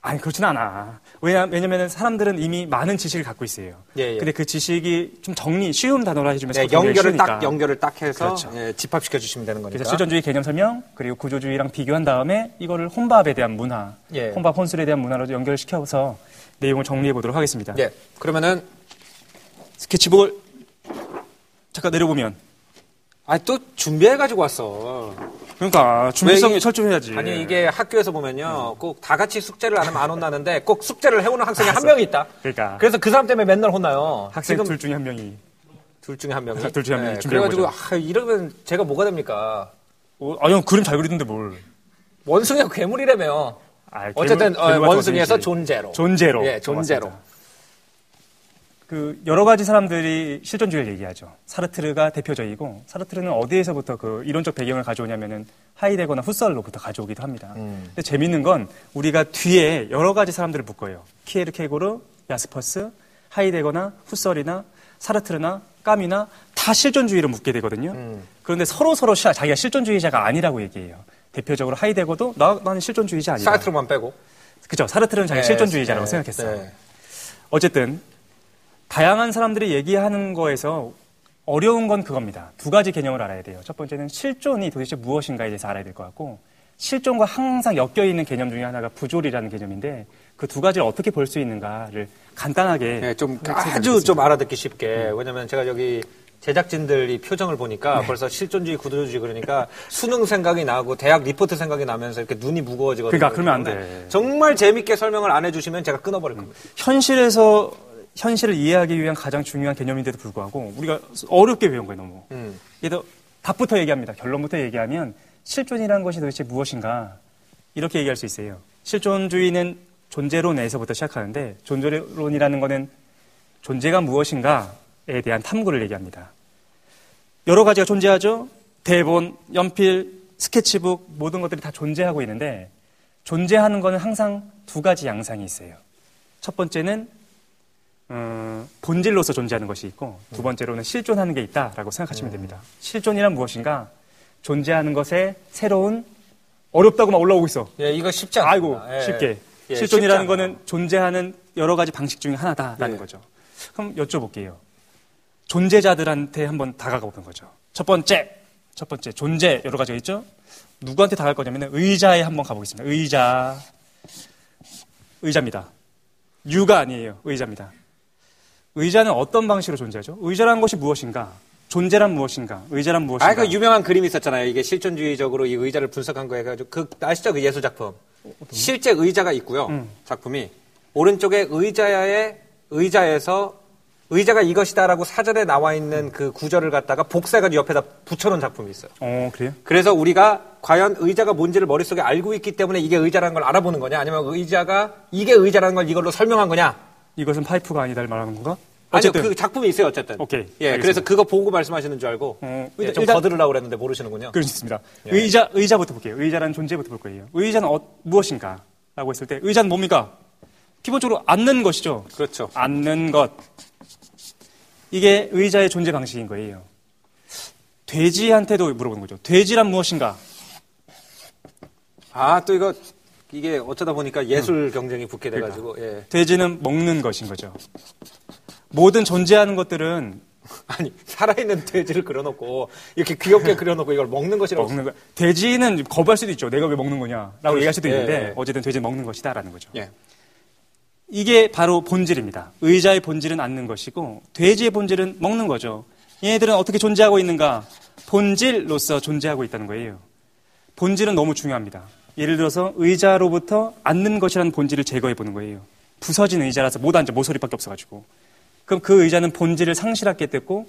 아니 그렇진 않아. 왜냐 왜냐면은 사람들은 이미 많은 지식을 갖고 있어요. 예, 예. 근데 그 지식이 좀 정리 쉬운 단어로 해주면 네, 연결을 쉬우니까. 딱 연결을 딱 해서 그렇죠. 예, 집합시켜 주시면 되는 거니까. 그래서 실존주의 개념 설명 그리고 구조주의랑 비교한 다음에 이거를 혼밥에 대한 문화, 예. 혼밥 혼술에 대한 문화로 연결시켜서 내용을 정리해 보도록 하겠습니다. 예. 그러면은 스케치북을 잠깐 내려보면 아, 또 준비해가지고 왔어. 그러니까 준비성이 철저해야지. 아니, 이게 학교에서 보면요. 꼭 다 같이 숙제를 안 하면 안 혼나는데 꼭 숙제를 해오는 학생이 한 명이 있다. 그러니까. 그래서 그 사람 때문에 맨날 혼나요. 학생 지금 둘 중에 한 명이 둘 중에 한 명이. 둘 중에 한 명이 네, 그래가지고. 아, 이러면 제가 뭐가 됩니까? 어, 아니 형 그림 잘 그리던데 뭘? 원숭이가 괴물이라며. 아, 어쨌든 괴물- 어, 괴물 같은 원숭이에서? 존재로. 존재로. 예, 존재로. 맞습니다. 그 여러 가지 사람들이 실존주의를 얘기하죠. 사르트르가 대표적이고 사르트르는 어디에서부터 그 이론적 배경을 가져오냐면은 하이데거나 후설로부터 가져오기도 합니다. 음. 근데 재밌는 건 우리가 뒤에 여러 가지 사람들을 묶어요. 키에르 케고르, 야스퍼스, 하이데거나 후설이나 사르트르나 까미나 다 실존주의를 묻게 되거든요. 음. 그런데 서로 서로 시- 자기가 실존주의자가 아니라고 얘기해요. 대표적으로 하이데거도 나, 나는 실존주의자 아니다. 사르트르만 빼고. 그죠. 사르트르는 자기 네, 실존주의자라고 네, 생각했어요. 네. 어쨌든 다양한 사람들이 얘기하는 거에서 어려운 건 그겁니다. 두 가지 개념을 알아야 돼요. 첫 번째는 실존이 도대체 무엇인가에 대해서 알아야 될 것 같고 실존과 항상 엮여 있는 개념 중에 하나가 부조리라는 개념인데 그 두 가지를 어떻게 볼 수 있는가를 간단하게 네, 좀. 아주 좀 알아듣기 쉽게. 왜냐면 제가 여기 제작진들이 표정을 보니까 벌써 실존주의, 구조주의 그러니까 수능 생각이 나고 대학 리포트 생각이 나면서 이렇게 눈이 무거워지거든요. 그러니까 그러면 안 돼. 정말 재밌게 설명을 안 해주시면 제가 끊어버릴 겁니다. 현실에서 현실을 이해하기 위한 가장 중요한 개념인데도 불구하고 우리가 어렵게 배운 거예요, 너무. 음. 얘도 답부터 얘기합니다. 결론부터 얘기하면 실존이라는 것이 도대체 무엇인가 이렇게 얘기할 수 있어요. 실존주의는 존재론에서부터 시작하는데 존재론이라는 것은 존재가 무엇인가에 대한 탐구를 얘기합니다. 여러 가지가 존재하죠. 대본, 연필, 스케치북 모든 것들이 다 존재하고 있는데 존재하는 것은 항상 두 가지 양상이 있어요. 첫 번째는 어, 본질로서 존재하는 것이 있고 두 번째로는 실존하는 게 있다라고 생각하시면 됩니다. 실존이란 무엇인가? 존재하는 것에 새로운 어렵다고 막 올라오고 있어. 예, 이거 쉽지 않습니다. 아이고 예. 쉽게 예, 실존이라는 거는 존재하는 여러 가지 방식 중에 하나다라는 예. 거죠. 그럼 여쭤볼게요. 존재자들한테 한번 다가가 보는 거죠. 첫 번째, 첫 번째 존재 여러 가지가 있죠. 누구한테 다가갈 거냐면 의자에 한번 가보겠습니다. 의자, 의자입니다. 유가 아니에요. 의자입니다. 의자는 어떤 방식으로 존재하죠? 의자라는 것이 무엇인가? 존재란 무엇인가? 의자란 무엇인가? 아, 그 유명한 그림이 있었잖아요. 이게 실존주의적으로 이 의자를 분석한 거 해가지고 그 아시죠? 그 예술 작품. 실제 의자가 있고요. 음. 작품이 오른쪽에 의자의 의자에서 의자가 이것이다라고 사전에 나와 있는 그 구절을 갖다가 복사해가지고 옆에다 붙여놓은 작품이 있어요. 어 그래요? 그래서 우리가 과연 의자가 뭔지를 머릿속에 알고 있기 때문에 이게 의자라는 걸 알아보는 거냐, 아니면 의자가 이게 의자라는 걸 이걸로 설명한 거냐. 이것은 파이프가 아니다를 말하는 건가? 아니요, 어쨌든 그 작품이 있어요, 어쨌든. 오케이, 예, 알겠습니다. 그래서 그거 보고 말씀하시는 줄 알고 어, 예, 좀 거들으려고 그랬는데 모르시는군요. 그렇습니다. 예. 의자, 의자부터 볼게요. 의자라는 존재부터 볼 거예요. 의자는 어- 무엇인가? 라고 했을 때, 의자는 뭡니까? 기본적으로 앉는 것이죠. 그렇죠. 앉는 것. 이게 의자의 존재 방식인 거예요. 돼지한테도 물어보는 거죠. 돼지란 무엇인가? 아, 또 이거, 이게 어쩌다 보니까 예술 경쟁이 붙게 돼가지고, 예. 돼지는 먹는 것인 거죠. 모든 존재하는 것들은 아니, 살아있는 돼지를 그려놓고, 이렇게 귀엽게 그려놓고 이걸 먹는 것이라고. 먹는 거. 돼지는 거부할 수도 있죠. 내가 왜 먹는 거냐라고 얘기할 수도 예, 있는데 예. 어쨌든 돼지는 먹는 것이다라는 거죠. 예. 이게 바로 본질입니다. 의자의 본질은 앉는 것이고 돼지의 본질은 먹는 거죠. 얘네들은 어떻게 존재하고 있는가? 본질로서 존재하고 있다는 거예요. 본질은 너무 중요합니다. 예를 들어서 의자로부터 앉는 것이라는 본질을 제거해 보는 거예요. 부서진 의자라서 못 앉아 모서리밖에 없어가지고. 그럼 그 의자는 본질을 상실하게 됐고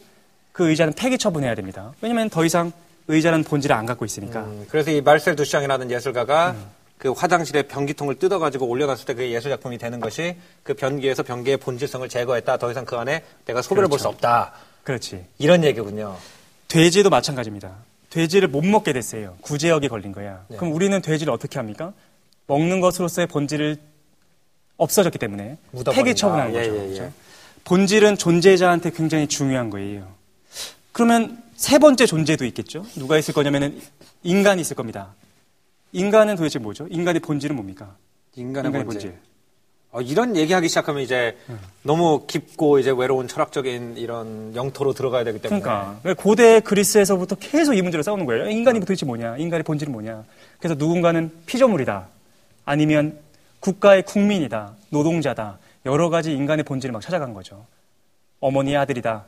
그 의자는 폐기 처분해야 됩니다. 왜냐하면 더 이상 의자라는 본질을 안 갖고 있으니까. 음, 그래서 이 말셀 두샹이라는 예술가가 그 화장실에 변기통을 뜯어가지고 올려놨을 때그 예술 작품이 되는 것이 그 변기에서 변기의 본질성을 제거했다. 더 이상 그 안에 내가 소변을 볼수 그렇죠. 없다. 그렇지. 이런 얘기군요. 돼지도 마찬가지입니다. 돼지를 못 먹게 됐어요. 구제역에 걸린 거야. 네. 그럼 우리는 돼지를 어떻게 합니까? 먹는 것으로서의 본질을 없어졌기 때문에. 폐기 처분하는 예, 거죠. 예, 예. 그렇죠? 본질은 존재자한테 굉장히 중요한 거예요. 그러면 세 번째 존재도 있겠죠? 누가 있을 거냐면은 인간이 있을 겁니다. 인간은 도대체 뭐죠? 인간의 본질은 뭡니까? 인간의, 인간의 본질. 본질. 어, 이런 얘기하기 시작하면 이제 너무 깊고 이제 외로운 철학적인 이런 영토로 들어가야 되기 때문에. 그러니까 고대 그리스에서부터 계속 이 문제로 싸우는 거예요. 인간이 도대체 뭐냐? 인간의 본질은 뭐냐? 그래서 누군가는 피조물이다. 아니면 국가의 국민이다. 노동자다. 여러 가지 인간의 본질을 막 찾아간 거죠. 어머니의 아들이다.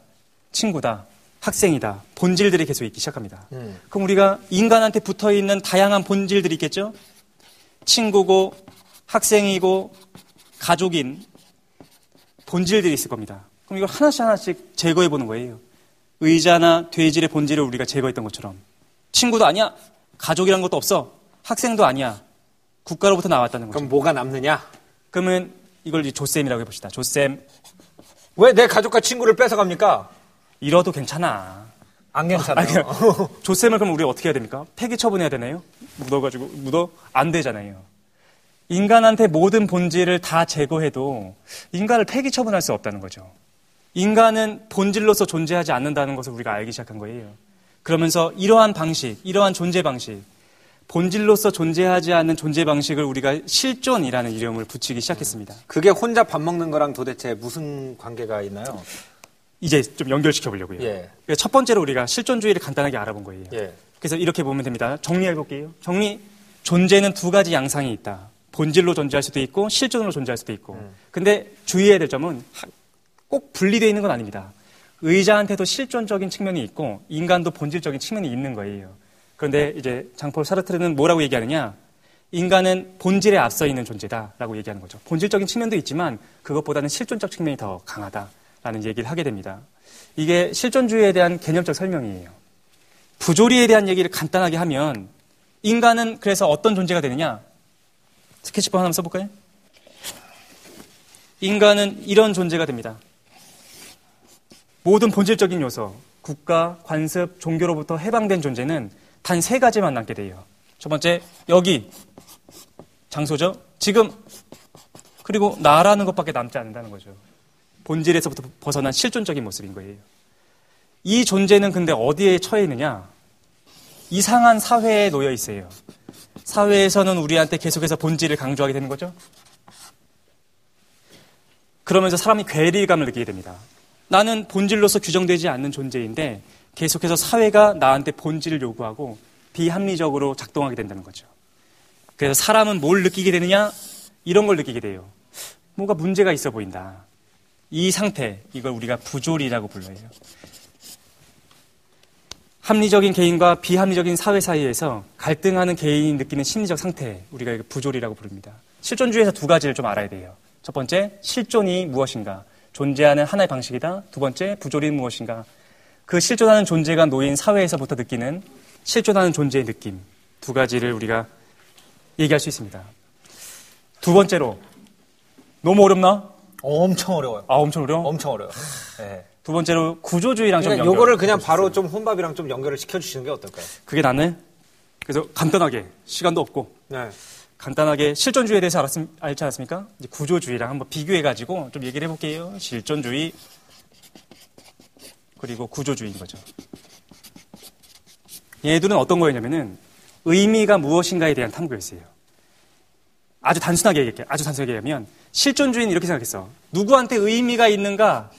친구다. 학생이다. 본질들이 계속 있기 시작합니다. 음. 그럼 우리가 인간한테 붙어 있는 다양한 본질들이 있겠죠? 친구고, 학생이고, 가족인 본질들이 있을 겁니다. 그럼 이걸 하나씩 하나씩 제거해 보는 거예요. 의자나 돼지의 본질을 우리가 제거했던 것처럼. 친구도 아니야. 가족이란 것도 없어. 학생도 아니야. 국가로부터 나왔다는 거죠. 그럼 뭐가 남느냐? 그러면 이걸 이제 조쌤이라고 해봅시다. 조쌤, 왜 내 가족과 친구를 뺏어갑니까? 잃어도 괜찮아. 안 괜찮아요. 아니, 조쌤을 그럼 우리가 어떻게 해야 됩니까? 폐기 처분해야 되나요? 묻어가지고, 묻어? 안 되잖아요. 인간한테 모든 본질을 다 제거해도 인간을 폐기 처분할 수 없다는 거죠. 인간은 본질로서 존재하지 않는다는 것을 우리가 알기 시작한 거예요. 그러면서 이러한 방식, 이러한 존재 방식, 본질로서 존재하지 않는 존재 방식을 우리가 실존이라는 이름을 붙이기 시작했습니다. 그게 혼자 밥 먹는 거랑 도대체 무슨 관계가 있나요? 이제 좀 연결시켜 보려고요. 예. 첫 번째로 우리가 실존주의를 간단하게 알아본 거예요. 예. 그래서 이렇게 보면 됩니다. 정리해 볼게요. 정리. 존재는 두 가지 양상이 있다. 본질로 존재할 수도 있고 실존으로 존재할 수도 있고. 근데 주의해야 될 점은 하- 꼭 분리되어 있는 건 아닙니다. 의자한테도 실존적인 측면이 있고 인간도 본질적인 측면이 있는 거예요. 그런데 이제 장폴 사르트르는 뭐라고 얘기하느냐? 인간은 본질에 앞서 있는 존재다라고 얘기하는 거죠. 본질적인 측면도 있지만 그것보다는 실존적 측면이 더 강하다라는 얘기를 하게 됩니다. 이게 실존주의에 대한 개념적 설명이에요. 부조리에 대한 얘기를 간단하게 하면 인간은 그래서 어떤 존재가 되느냐? 스케치북 하나 써볼까요? 인간은 이런 존재가 됩니다. 모든 본질적인 요소, 국가, 관습, 종교로부터 해방된 존재는 단 세 가지만 남게 돼요. 첫 번째, 여기, 장소죠. 지금, 그리고 나라는 것밖에 남지 않는다는 거죠. 본질에서부터 벗어난 실존적인 모습인 거예요. 이 존재는 근데 어디에 처해 있느냐? 이상한 사회에 놓여 있어요. 사회에서는 우리한테 계속해서 본질을 강조하게 되는 거죠. 그러면서 사람이 괴리감을 느끼게 됩니다. 나는 본질로서 규정되지 않는 존재인데 계속해서 사회가 나한테 본질을 요구하고 비합리적으로 작동하게 된다는 거죠. 그래서 사람은 뭘 느끼게 되느냐? 이런 걸 느끼게 돼요. 뭔가 문제가 있어 보인다. 이 상태, 이걸 우리가 부조리라고 불러요. 합리적인 개인과 비합리적인 사회 사이에서 갈등하는 개인이 느끼는 심리적 상태, 우리가 부조리라고 부릅니다. 실존주의에서 두 가지를 좀 알아야 돼요. 첫 번째, 실존이 무엇인가? 존재하는 하나의 방식이다. 두 번째, 부조리는 무엇인가? 그 실존하는 존재가 놓인 사회에서부터 느끼는 실존하는 존재의 느낌. 두 가지를 우리가 얘기할 수 있습니다. 두 번째로, 너무 어렵나? 엄청 어려워요. 아, 엄청 어려워? 엄청 어려워요. 예. 두 번째로, 구조주의랑 좀 연결. 요거를 그냥 바로 좀 혼밥이랑 좀 연결을 시켜주시는 게 어떨까요? 그게 나는, 그래서 간단하게, 시간도 없고, 네. 간단하게 실존주의에 대해서 알았, 알지 않았습니까? 이제 구조주의랑 한번 비교해가지고 좀 얘기를 해볼게요. 실존주의, 그리고 구조주의인 거죠. 얘들은 어떤 거였냐면은 의미가 무엇인가에 대한 탐구였어요. 아주 단순하게 얘기할게요. 아주 단순하게 얘기하면 실존주의는 이렇게 생각했어. 누구한테 의미가 있는가?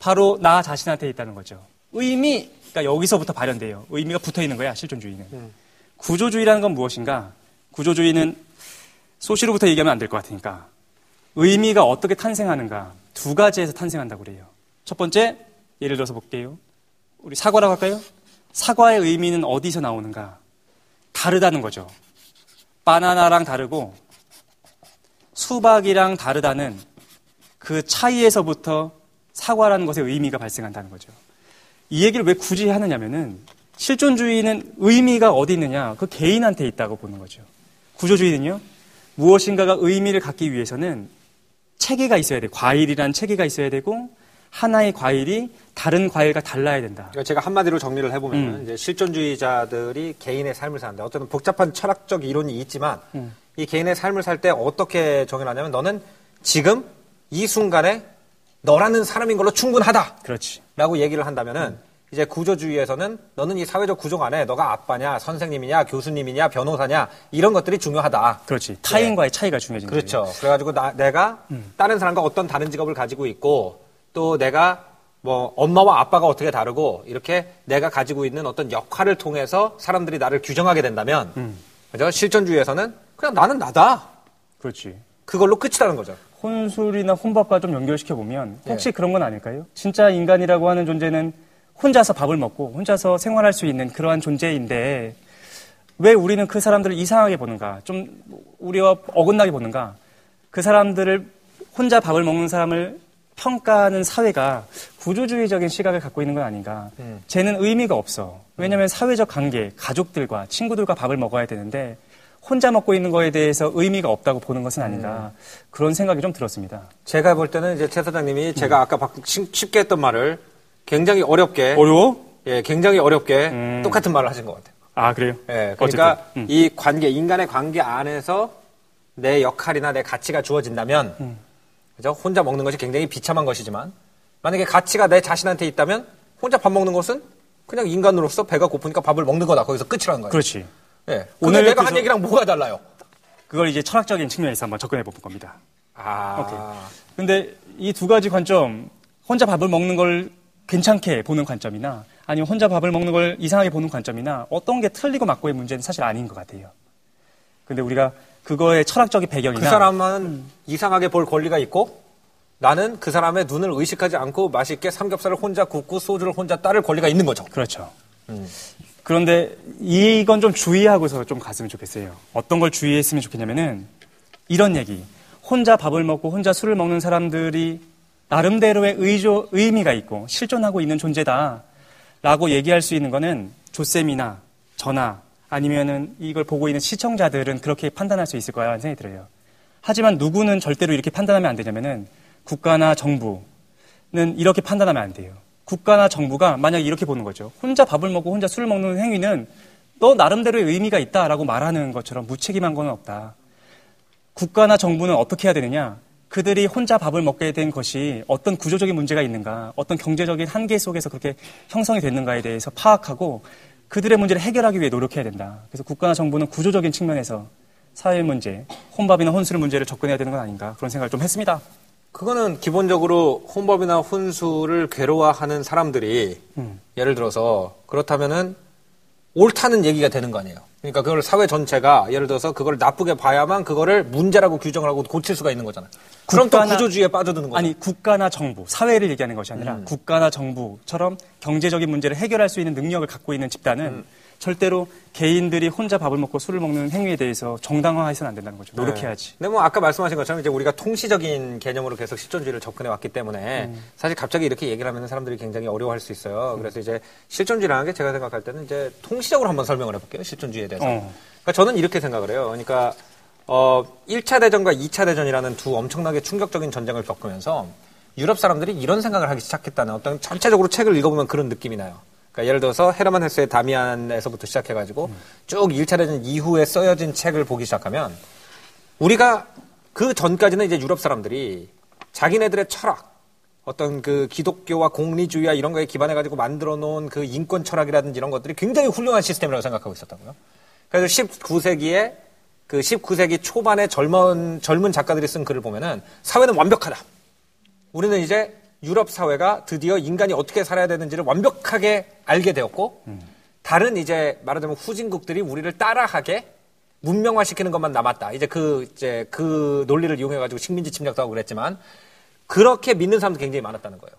바로 나 자신한테 있다는 거죠. 의미, 그러니까 여기서부터 발현돼요. 의미가 붙어 있는 거야, 실존주의는. 구조주의라는 건 무엇인가? 구조주의는 소시로부터 얘기하면 안 될 것 같으니까 의미가 어떻게 탄생하는가 두 가지에서 탄생한다고 그래요. 첫 번째 예를 들어서 볼게요. 우리 사과라고 할까요? 사과의 의미는 어디서 나오는가? 다르다는 거죠. 바나나랑 다르고 수박이랑 다르다는 그 차이에서부터 사과라는 것의 의미가 발생한다는 거죠. 이 얘기를 왜 굳이 하느냐면은 실존주의는 의미가 어디 있느냐? 그 개인한테 있다고 보는 거죠. 구조주의는요, 무엇인가가 의미를 갖기 위해서는 체계가 있어야 돼. 과일이란 체계가 있어야 되고, 하나의 과일이 다른 과일과 달라야 된다. 그러니까 제가 한마디로 정리를 해보면 음. 이제 실존주의자들이 개인의 삶을 사는데 어쨌든 복잡한 철학적 이론이 있지만 음. 이 개인의 삶을 살 때 어떻게 정의하냐면 너는 지금 이 순간에 너라는 사람인 걸로 충분하다. 그렇지. 라고 얘기를 한다면은 이제 구조주의에서는 너는 이 사회적 구조 안에 너가 아빠냐, 선생님이냐, 교수님이냐, 변호사냐 이런 것들이 중요하다. 그렇지. 타인과의 차이가 중요해진 거죠. 그렇죠. 그래가지고 나, 내가 음. 다른 사람과 어떤 다른 직업을 가지고 있고 또 내가 뭐 엄마와 아빠가 어떻게 다르고 이렇게 내가 가지고 있는 어떤 역할을 통해서 사람들이 나를 규정하게 된다면 음. 그죠? 실존주의에서는 그냥 나는 나다. 그렇지. 그걸로 끝이라는 거죠. 혼술이나 혼밥과 좀 연결시켜 보면 혹시 예. 그런 건 아닐까요? 진짜 인간이라고 하는 존재는 혼자서 밥을 먹고 혼자서 생활할 수 있는 그러한 존재인데 왜 우리는 그 사람들을 이상하게 보는가? 좀 우리와 어긋나게 보는가? 그 사람들을 혼자 밥을 먹는 사람을 평가하는 사회가 구조주의적인 시각을 갖고 있는 건 아닌가. 쟤는 의미가 없어. 왜냐하면 사회적 관계, 가족들과 친구들과 밥을 먹어야 되는데 혼자 먹고 있는 거에 대해서 의미가 없다고 보는 것은 아닌가. 그런 생각이 좀 들었습니다. 제가 볼 때는 이제 최 사장님이 제가 아까 박- 쉽- 쉽게 했던 말을 굉장히 어렵게 어려워? 예, 굉장히 어렵게 음. 똑같은 말을 하신 것 같아요. 아, 그래요? 예, 그러니까 음. 이 관계, 인간의 관계 안에서 내 역할이나 내 가치가 주어진다면, 음. 그죠? 혼자 먹는 것이 굉장히 비참한 것이지만, 만약에 가치가 내 자신한테 있다면, 혼자 밥 먹는 것은 그냥 인간으로서 배가 고프니까 밥을 먹는 거다. 거기서 끝이라는 거예요. 그렇지. 예. 오늘 내가 한 그래서- 얘기랑 뭐가 달라요? 그걸 이제 철학적인 측면에서 한번 접근해 볼 겁니다. 아. 근데 이 두 가지 관점, 혼자 밥을 먹는 걸 괜찮게 보는 관점이나 아니면 혼자 밥을 먹는 걸 이상하게 보는 관점이나 어떤 게 틀리고 맞고의 문제는 사실 아닌 것 같아요. 근데 우리가 그거의 철학적인 배경이나 그 사람은 이상하게 볼 권리가 있고, 나는 그 사람의 눈을 의식하지 않고 맛있게 삼겹살을 혼자 굽고 소주를 혼자 따를 권리가 있는 거죠. 그렇죠. 음. 그런데 이건 좀 주의하고서 좀 갔으면 좋겠어요. 어떤 걸 주의했으면 좋겠냐면은 이런 얘기. 혼자 밥을 먹고 혼자 술을 먹는 사람들이 나름대로의 의조, 의미가 있고 실존하고 있는 존재다. 라고 얘기할 수 있는 거는 조쌤이나 저나 아니면은 이걸 보고 있는 시청자들은 그렇게 판단할 수 있을 거야 하는 생각이 들어요. 하지만 누구는 절대로 이렇게 판단하면 안 되냐면은 국가나 정부는 이렇게 판단하면 안 돼요. 국가나 정부가 만약 이렇게 보는 거죠. 혼자 밥을 먹고 혼자 술을 먹는 행위는 너 나름대로의 의미가 있다라고 말하는 것처럼 무책임한 건 없다. 국가나 정부는 어떻게 해야 되느냐? 그들이 혼자 밥을 먹게 된 것이 어떤 구조적인 문제가 있는가, 어떤 경제적인 한계 속에서 그렇게 형성이 됐는가에 대해서 파악하고 그들의 문제를 해결하기 위해 노력해야 된다. 그래서 국가나 정부는 구조적인 측면에서 사회 문제, 혼밥이나 혼술 문제를 접근해야 되는 건 아닌가 그런 생각을 좀 했습니다. 그거는 기본적으로 혼밥이나 혼술을 괴로워하는 사람들이 음. 예를 들어서 그렇다면은 옳다는 얘기가 되는 거 아니에요. 그러니까 그걸 사회 전체가 예를 들어서 그걸 나쁘게 봐야만 그거를 문제라고 규정을 하고 고칠 수가 있는 거잖아요. 그럼 또 구조주의에 빠져드는 거죠. 아니 국가나 정부, 사회를 얘기하는 것이 아니라 음. 국가나 정부처럼 경제적인 문제를 해결할 수 있는 능력을 갖고 있는 집단은 음. 절대로 개인들이 혼자 밥을 먹고 술을 먹는 행위에 대해서 정당화해서는 안 된다는 거죠. 노력해야지. 네. 근데 뭐 아까 말씀하신 것처럼 이제 우리가 통시적인 개념으로 계속 실존주의를 접근해 왔기 때문에 음. 사실 갑자기 이렇게 얘기를 하면 사람들이 굉장히 어려워할 수 있어요. 그래서 이제 실존주의라는 게 제가 생각할 때는 이제 통시적으로 한번 설명을 해볼게요. 실존주의에 대해서. 어. 그러니까 저는 이렇게 생각을 해요. 그러니까 어 1차 대전과 2차 대전이라는 두 엄청나게 충격적인 전쟁을 겪으면서 유럽 사람들이 이런 생각을 하기 시작했다는 어떤 전체적으로 책을 읽어보면 그런 느낌이 나요. 그러니까 예를 들어서 헤르만 헤스의 다미안에서부터 시작해가지고 쭉 1차 대전 이후에 써여진 책을 보기 시작하면 우리가 그 전까지는 이제 유럽 사람들이 자기네들의 철학, 어떤 그 기독교와 공리주의와 이런 거에 기반해가지고 만들어 놓은 그 인권 철학이라든지 이런 것들이 굉장히 훌륭한 시스템이라고 생각하고 있었다고요. 그래서 19세기에 그 19세기 초반에 젊은, 젊은 작가들이 쓴 글을 보면은 사회는 완벽하다. 우리는 이제 유럽 사회가 드디어 인간이 어떻게 살아야 되는지를 완벽하게 알게 되었고, 다른 이제 말하자면 후진국들이 우리를 따라하게 문명화시키는 것만 남았다. 이제 그, 이제 그 논리를 이용해 가지고 식민지 침략도 하고 그랬지만, 그렇게 믿는 사람도 굉장히 많았다는 거예요.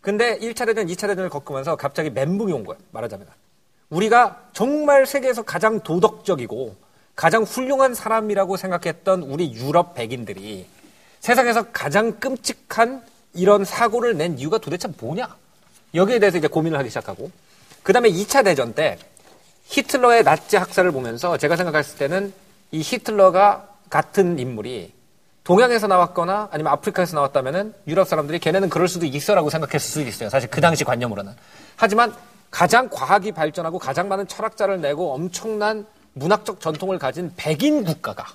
근데 1차 대전, 2차 대전을 겪으면서 갑자기 멘붕이 온 거예요. 말하자면. 우리가 정말 세계에서 가장 도덕적이고 가장 훌륭한 사람이라고 생각했던 우리 유럽 백인들이 세상에서 가장 끔찍한 이런 사고를 낸 이유가 도대체 뭐냐? 여기에 대해서 이제 고민을 하기 시작하고 그 다음에 2차 대전 때 히틀러의 나치 학살을 보면서 제가 생각했을 때는 이 히틀러가 같은 인물이 동양에서 나왔거나 아니면 아프리카에서 나왔다면은 유럽 사람들이 걔네는 그럴 수도 있어라고 생각했을 수도 있어요. 사실 그 당시 관념으로는. 하지만 가장 과학이 발전하고 가장 많은 철학자를 내고 엄청난 문학적 전통을 가진 백인 국가가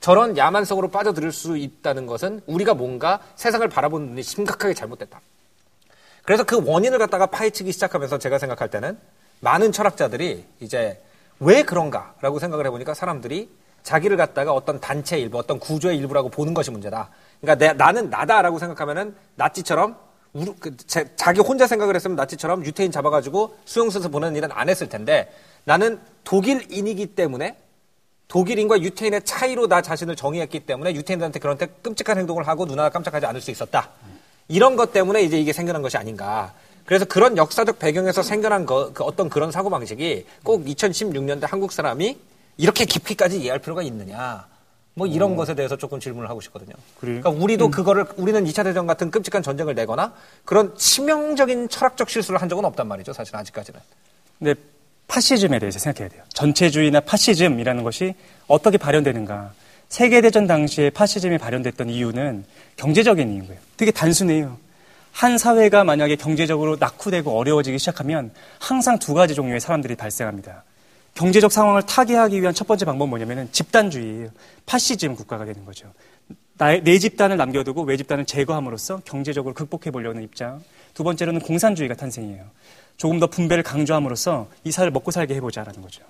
저런 야만성으로 빠져들을 수 있다는 것은 우리가 뭔가 세상을 바라보는 눈이 심각하게 잘못됐다. 그래서 그 원인을 갖다가 파헤치기 시작하면서 제가 생각할 때는 많은 철학자들이 이제 왜 그런가라고 생각을 해보니까 사람들이 자기를 갖다가 어떤 단체 일부, 어떤 구조의 일부라고 보는 것이 문제다. 그러니까 내, 나는 나다라고 생각하면은 나치처럼 우르- 그 제- 자기 혼자 생각을 했으면 나치처럼 유태인 잡아가지고 수용소에서 보내는 일은 안 했을 텐데 나는 독일인이기 때문에 독일인과 유태인의 차이로 나 자신을 정의했기 때문에 유태인들한테 그런데 끔찍한 행동을 하고 누나가 깜짝하지 않을 수 있었다. 이런 것 때문에 이제 이게 생겨난 것이 아닌가. 그래서 그런 역사적 배경에서 생겨난 거, 그 어떤 그런 사고 방식이 꼭 2016년대 한국 사람이 이렇게 깊이까지 이해할 필요가 있느냐. 뭐 이런 것에 대해서 조금 질문을 하고 싶거든요. 그래요? 그러니까 우리도 그거를 우리는 2차 대전 같은 끔찍한 전쟁을 내거나 그런 치명적인 철학적 실수를 한 적은 없단 말이죠. 사실 아직까지는. 근데 파시즘에 대해서 생각해야 돼요. 전체주의나 파시즘이라는 것이 어떻게 발현되는가. 세계대전 당시에 파시즘이 발현됐던 이유는 경제적인 이유예요. 되게 단순해요. 한 사회가 만약에 경제적으로 낙후되고 어려워지기 시작하면 항상 두 가지 종류의 사람들이 발생합니다. 경제적 상황을 타개하기 위한 첫 번째 방법은 뭐냐면 집단주의예요. 파시즘 국가가 되는 거죠. 나의, 내 집단을 남겨두고 외 집단을 제거함으로써 경제적으로 극복해 보려는 입장. 두 번째로는 공산주의가 탄생이에요. 조금 더 분배를 강조함으로써 이 사회를 먹고 살게 해보자라는 거죠.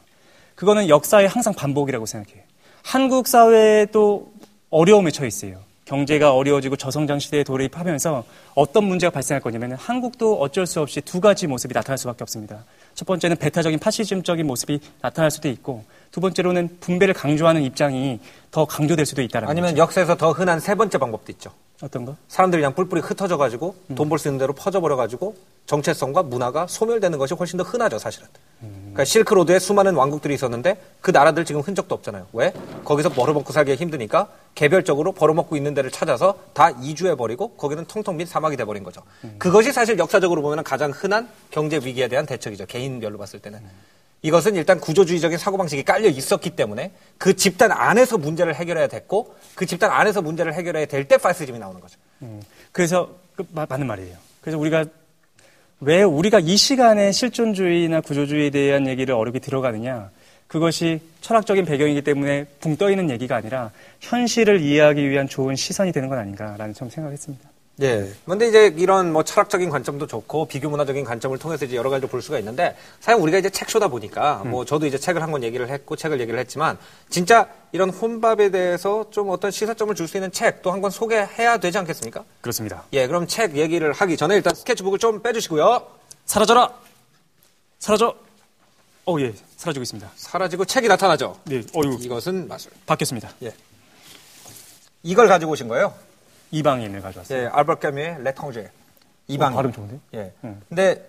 그거는 역사의 항상 반복이라고 생각해요. 한국 사회도 어려움에 처해 있어요. 경제가 어려워지고 저성장 시대에 돌입하면서 어떤 문제가 발생할 거냐면 한국도 어쩔 수 없이 두 가지 모습이 나타날 수밖에 없습니다. 첫 번째는 배타적인 파시즘적인 모습이 나타날 수도 있고 두 번째로는 분배를 강조하는 입장이 더 강조될 수도 있다는 아니면 거죠. 역사에서 더 흔한 세 번째 방법도 있죠. 어떤 거? 사람들이 그냥 뿔뿔이 흩어져 가지고 돈벌 수 있는 대로 퍼져 버려 가지고 정체성과 문화가 소멸되는 것이 훨씬 더 흔하죠, 사실은. 그러니까 실크로드에 수많은 왕국들이 있었는데 그 나라들 지금 흔적도 없잖아요. 왜? 거기서 벌어먹고 살기 힘드니까 개별적으로 벌어먹고 있는 데를 찾아서 다 이주해 버리고 거기는 텅텅 빈 사막이 돼 버린 거죠. 그것이 사실 역사적으로 보면 가장 흔한 경제 위기에 대한 대책이죠. 개인별로 봤을 때는. 이것은 일단 구조주의적인 사고방식이 깔려 있었기 때문에 그 집단 안에서 문제를 해결해야 됐고 그 집단 안에서 문제를 해결해야 될 때 파시즘이 나오는 거죠. 음, 그래서 그, 마- 맞는 말이에요. 그래서 우리가 왜 우리가 이 시간에 실존주의나 구조주의에 대한 얘기를 어렵게 들어가느냐? 그것이 철학적인 배경이기 때문에 붕 떠 있는 얘기가 아니라 현실을 이해하기 위한 좋은 시선이 되는 건 아닌가라는 좀 생각했습니다. 예. 근데 이제 이런 뭐 철학적인 관점도 좋고 비교 문화적인 관점을 통해서 이제 여러 가지로 볼 수가 있는데 사실 우리가 이제 책쇼다 보니까 뭐 저도 이제 책을 한 권 얘기를 했고 책을 얘기를 했지만 진짜 이런 혼밥에 대해서 좀 어떤 시사점을 줄 수 있는 책또한권 소개해야 되지 않겠습니까? 그렇습니다. 예, 그럼 책 얘기를 하기 전에 일단 스케치북을 좀 빼주시고요. 사라져라! 사라져! 어, 예, 사라지고 있습니다. 사라지고 책이 나타나죠. 네, 어유 이것은 마술. 바뀌었습니다. 예. 이걸 가지고 오신 거예요. 이방인을 가져왔어요. 예, 알버트 캐뮤의 레통제. 이방. 어, 발음 좋은데? 예. 음. 근데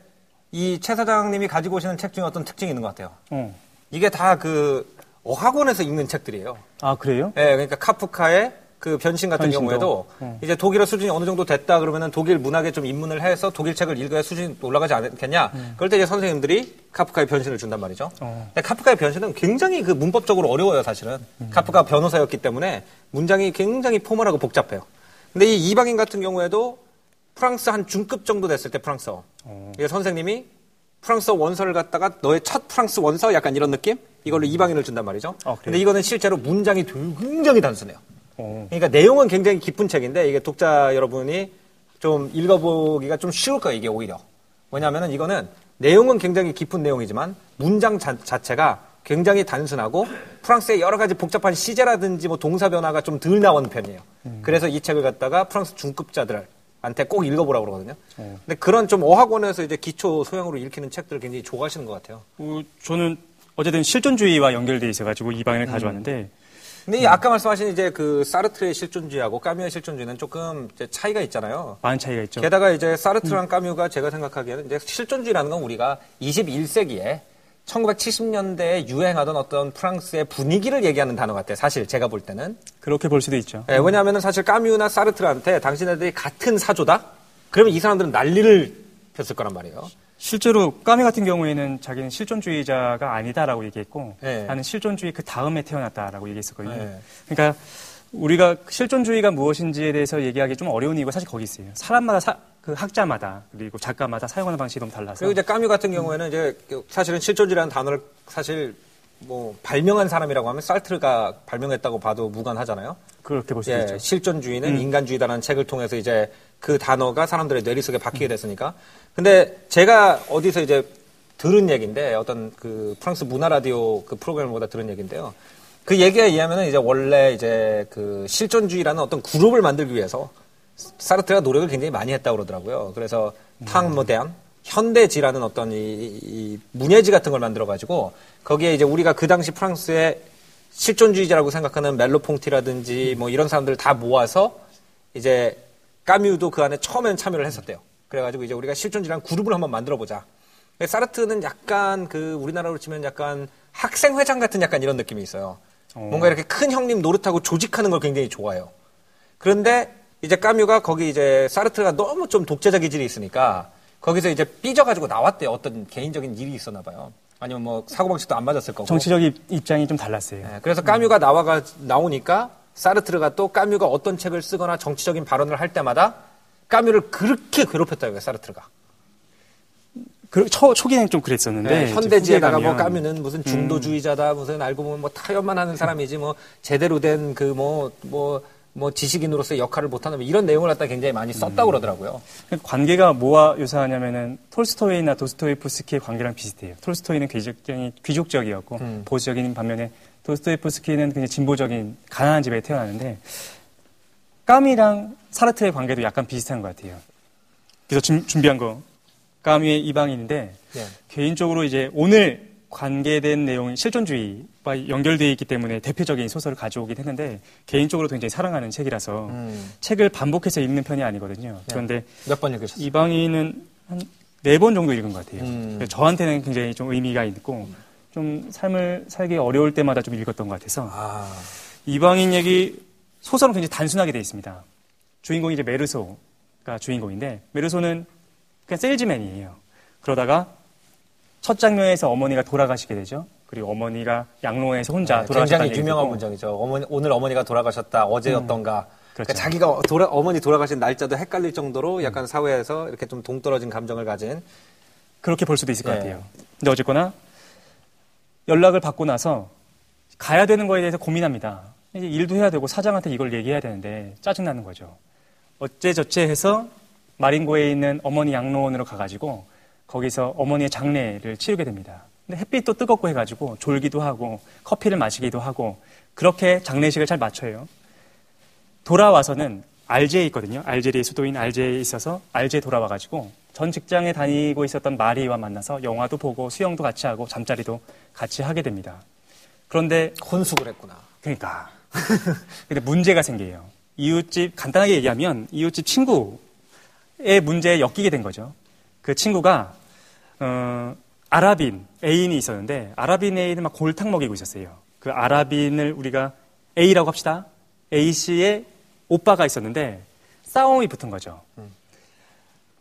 이 최 사장님이 가지고 오시는 책 중에 어떤 특징이 있는 것 같아요. 어. 이게 다그 어 학원에서 읽는 책들이에요. 아, 그래요? 예, 그러니까 카프카의 그 변신 같은 변신도. 경우에도 어. 이제 독일어 수준이 어느 정도 됐다 그러면은 독일 문학에 좀 입문을 해서 독일 책을 읽어야 수준이 올라가지 않겠냐. 그럴 때 이제 선생님들이 카프카의 변신을 준단 말이죠. 음. 어. 근데 카프카의 변신은 굉장히 그 문법적으로 어려워요, 사실은. 음. 카프카 변호사였기 때문에 문장이 굉장히 포멀하고 복잡해요. 근데 이 이방인 같은 경우에도 프랑스 한 중급 정도 됐을 때 프랑스어. 어. 이게 선생님이 프랑스어 원서를 갖다가 너의 첫 프랑스 원서 약간 이런 느낌? 이걸로 이방인을 준단 말이죠. 어, 그래요? 근데 이거는 실제로 문장이 굉장히 단순해요. 어. 그러니까 내용은 굉장히 깊은 책인데 이게 독자 여러분이 좀 읽어보기가 좀 쉬울 거예요, 이게 오히려. 왜냐하면 이거는 내용은 굉장히 깊은 내용이지만 문장 자, 자체가 굉장히 단순하고 프랑스의 여러 가지 복잡한 시제라든지 뭐 동사 변화가 좀 덜 나오는 편이에요. 그래서 이 책을 갖다가 프랑스 중급자들한테 꼭 읽어보라고 그러거든요. 근데 그런 좀 어학원에서 이제 기초 소양으로 읽히는 책들을 굉장히 좋아하시는 것 같아요. 어, 저는 어쨌든 실존주의와 연결돼 있어가지고 이방인을 가져왔는데 근데 이 아까 말씀하신 이제 그 사르트르의 실존주의하고 까뮤의 실존주의는 조금 이제 차이가 있잖아요. 많은 차이가 있죠. 게다가 이제 사르트랑 까뮤가 제가 생각하기에는 이제 실존주의라는 건 우리가 21세기에 1970년대에 유행하던 어떤 프랑스의 분위기를 얘기하는 단어 같아요. 사실 제가 볼 때는. 그렇게 볼 수도 있죠. 예, 왜냐하면 사실 까뮤나 사르트르한테 당신네들이 같은 사조다? 그러면 이 사람들은 난리를 폈을 거란 말이에요. 실제로 까미 같은 경우에는 자기는 실존주의자가 아니다라고 얘기했고 네. 나는 실존주의 그 다음에 태어났다라고 얘기했었거든요. 네. 그러니까 우리가 실존주의가 무엇인지에 대해서 얘기하기 좀 어려운 이유가 사실 거기 있어요. 사람마다 사- 그 학자마다 그리고 작가마다 사용하는 방식이 너무 달라서 그리고 이제 까뮤 같은 경우에는 이제 그 사실은 실존주의라는 단어를 사실 뭐 발명한 사람이라고 하면 살트르가 발명했다고 봐도 무관하잖아요. 그렇게 볼 수도 예, 있죠. 실존주의는 인간주의다라는 책을 통해서 이제 그 단어가 사람들의 뇌리 속에 박히게 됐으니까. 근데 제가 어디서 이제 들은 얘기인데 어떤 그 프랑스 문화 라디오 그 프로그램을 보다 들은 얘기인데요. 그 얘기에 의하면은 이제 원래 이제 그 실존주의라는 어떤 그룹을 만들기 위해서 사르트가 노력을 굉장히 많이 했다고 그러더라고요. 그래서 탕 모데안 현대지라는 어떤 이, 이 문예지 같은 걸 만들어 가지고 거기에 이제 우리가 그 당시 프랑스의 실존주의자라고 생각하는 멜로퐁티라든지 뭐 이런 사람들을 다 모아서 이제 까뮤도 그 안에 처음에는 참여를 했었대요. 그래가지고 이제 우리가 실존주의랑 그룹을 한번 만들어 보자. 사르트는 약간 그 우리나라로 치면 약간 학생회장 같은 약간 이런 느낌이 있어요. 뭔가 이렇게 큰 형님 노릇하고 조직하는 걸 굉장히 좋아해요. 그런데 이제 까뮤가 거기 이제 사르트가 너무 좀 독재자 기질이 있으니까 거기서 이제 삐져가지고 나왔대요. 어떤 개인적인 일이 있었나 봐요. 아니면 뭐 사고방식도 안 맞았을 거고. 정치적 입- 입장이 좀 달랐어요. 네, 그래서 까뮤가 나와가 나오니까 사르트르가 또 까뮤가 어떤 책을 쓰거나 정치적인 발언을 할 때마다 까뮤를 그렇게 괴롭혔다고요. 사르트르가. 그 초, 초기에는 좀 그랬었는데 네, 현대지에다가 뭐 까뮤는 무슨 중도주의자다 무슨 알고 보면 뭐 타협만 하는 사람이지 뭐 제대로 된 그 뭐 뭐 뭐 지식인으로서의 역할을 못하는 뭐 이런 내용을 갖다 굉장히 많이 썼다고 그러더라고요. 관계가 뭐와 유사하냐면은 톨스토이나 도스토예프스키의 관계랑 비슷해요. 톨스토이는 귀족적인 귀족적이었고 음. 보수적인 반면에 도스토예프스키는 굉장히 진보적인 가난한 집에 태어났는데 까미랑 사르트의 관계도 약간 비슷한 것 같아요. 그래서 준, 준비한 거 까미의 이방인인데 예. 개인적으로 이제 오늘 관계된 내용이 실존주의와 연결되어 있기 때문에 대표적인 소설을 가져오긴 했는데 개인적으로 굉장히 사랑하는 책이라서 음. 책을 반복해서 읽는 편이 아니거든요. 그런데 몇 번 읽으셨어요? 이방인은 한 네 번 정도 읽은 것 같아요. 음. 저한테는 굉장히 좀 의미가 있고 좀 삶을 살기 어려울 때마다 좀 읽었던 것 같아서 아, 이방인 얘기 소설은 굉장히 단순하게 되어 있습니다. 주인공이 이제 메르소가 주인공인데 메르소는 그냥 세일즈맨이에요. 그러다가 첫 장면에서 어머니가 돌아가시게 되죠. 그리고 어머니가 양로에서 혼자 네, 돌아가셨다는 굉장히 유명한 문장이죠. 어머니, 오늘 어머니가 돌아가셨다. 어제였던가. 그렇죠. 그러니까 자기가 돌아, 어머니 돌아가신 날짜도 헷갈릴 정도로 약간 사회에서 이렇게 좀 동떨어진 감정을 가진 그렇게 볼 수도 있을 것 네. 같아요. 근데 어쨌거나 연락을 받고 나서 가야 되는 거에 대해서 고민합니다. 이제 일도 해야 되고 사장한테 이걸 얘기해야 되는데 짜증나는 거죠. 어째저째 해서 마린고에 있는 어머니 양로원으로 가가지고 거기서 어머니의 장례를 치르게 됩니다. 근데 햇빛도 뜨겁고 해가지고 졸기도 하고 커피를 마시기도 하고 그렇게 장례식을 잘 마쳐요. 돌아와서는 알제에 있거든요. 알제리의 수도인 알제에 있어서 알제에 돌아와가지고 전 직장에 다니고 있었던 마리와 만나서 영화도 보고 수영도 같이 하고 잠자리도 같이 하게 됩니다. 그런데 혼숙을 했구나. 그러니까 근데 문제가 생겨요. 이웃집 간단하게 얘기하면 이웃집 친구의 문제에 엮이게 된 거죠. 그 친구가 어, 아랍인 애인이 있었는데 아랍인 애인을 막 골탕 먹이고 있었어요. 그 아랍인을 우리가 A라고 합시다. A 씨의 오빠가 있었는데 싸움이 붙은 거죠.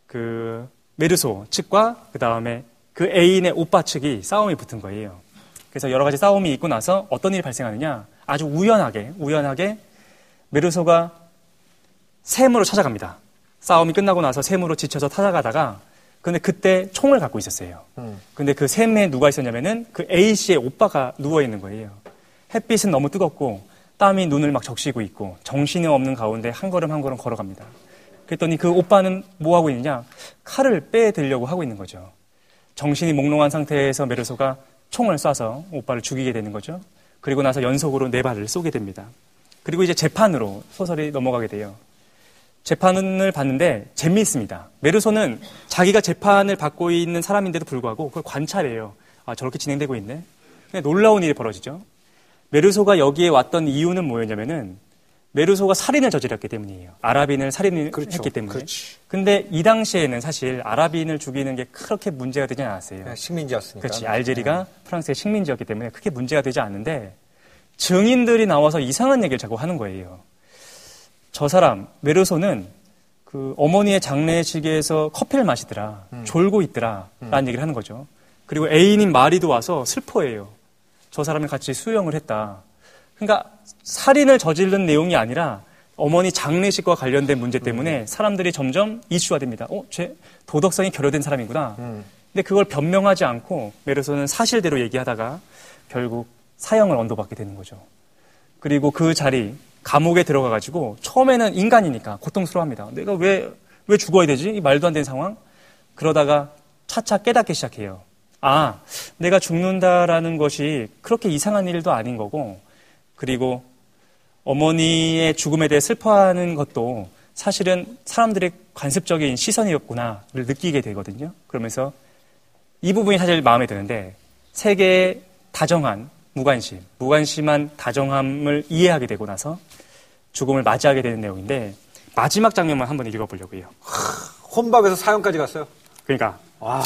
그 메르소 측과 그 다음에 그 애인의 오빠 측이 싸움이 붙은 거예요. 그래서 여러 가지 싸움이 있고 나서 어떤 일이 발생하느냐 아주 우연하게 우연하게 메르소가 샘으로 찾아갑니다. 싸움이 끝나고 나서 샘으로 지쳐서 찾아가다가 근데 그때 총을 갖고 있었어요. 음. 근데 그 샘에 누가 있었냐면은 그 A 씨의 오빠가 누워 있는 거예요. 햇빛은 너무 뜨겁고 땀이 눈을 막 적시고 있고 정신이 없는 가운데 한 걸음 한 걸음 걸어갑니다. 그랬더니 그 오빠는 뭐 하고 있느냐? 칼을 빼들려고 하고 있는 거죠. 정신이 몽롱한 상태에서 메르소가 총을 쏴서 오빠를 죽이게 되는 거죠. 그리고 나서 연속으로 네 발을 쏘게 됩니다. 그리고 이제 재판으로 소설이 넘어가게 돼요. 재판을 받는데 재미있습니다. 메르소는 자기가 재판을 받고 있는 사람인데도 불구하고 그걸 관찰해요. 아, 저렇게 진행되고 있네. 근데 놀라운 일이 벌어지죠. 메르소가 여기에 왔던 이유는 뭐였냐면은 메르소가 살인을 저질렀기 때문이에요. 아랍인을 살인을 그렇죠. 했기 때문에. 그렇지. 근데 이 당시에는 사실 아랍인을 죽이는 게 그렇게 문제가 되지 않았어요. 그냥 식민지였으니까. 그렇지. 알제리가 프랑스의 식민지였기 때문에 크게 문제가 되지 않는데 증인들이 나와서 이상한 얘기를 자꾸 하는 거예요. 저 사람 메르소는 그 어머니의 장례식에서 커피를 마시더라, 졸고 있더라라는 얘기를 하는 거죠. 그리고 애인인 마리도 와서 슬퍼해요. 저 사람이 같이 수영을 했다. 그러니까 살인을 저지른 내용이 아니라 어머니 장례식과 관련된 문제 때문에 사람들이 점점 이슈화 됩니다. 어, 쟤 도덕성이 결여된 사람이구나. 음. 근데 그걸 변명하지 않고 메르소는 사실대로 얘기하다가 결국 사형을 언도받게 되는 거죠. 그리고 그 자리 감옥에 들어가 가지고 처음에는 인간이니까 고통스러워합니다. 내가 왜 왜 죽어야 되지? 이 말도 안 되는 상황. 그러다가 차차 깨닫기 시작해요. 아, 내가 죽는다라는 것이 그렇게 이상한 일도 아닌 거고, 그리고 어머니의 죽음에 대해 슬퍼하는 것도 사실은 사람들의 관습적인 시선이었구나를 느끼게 되거든요. 그러면서 이 부분이 사실 마음에 드는데 세계의 다정한 무관심, 무관심한 다정함을 이해하게 되고 나서 죽음을 맞이하게 되는 내용인데 마지막 장면만 한번 읽어보려고요. 혼밥에서 사형까지 갔어요. 그러니까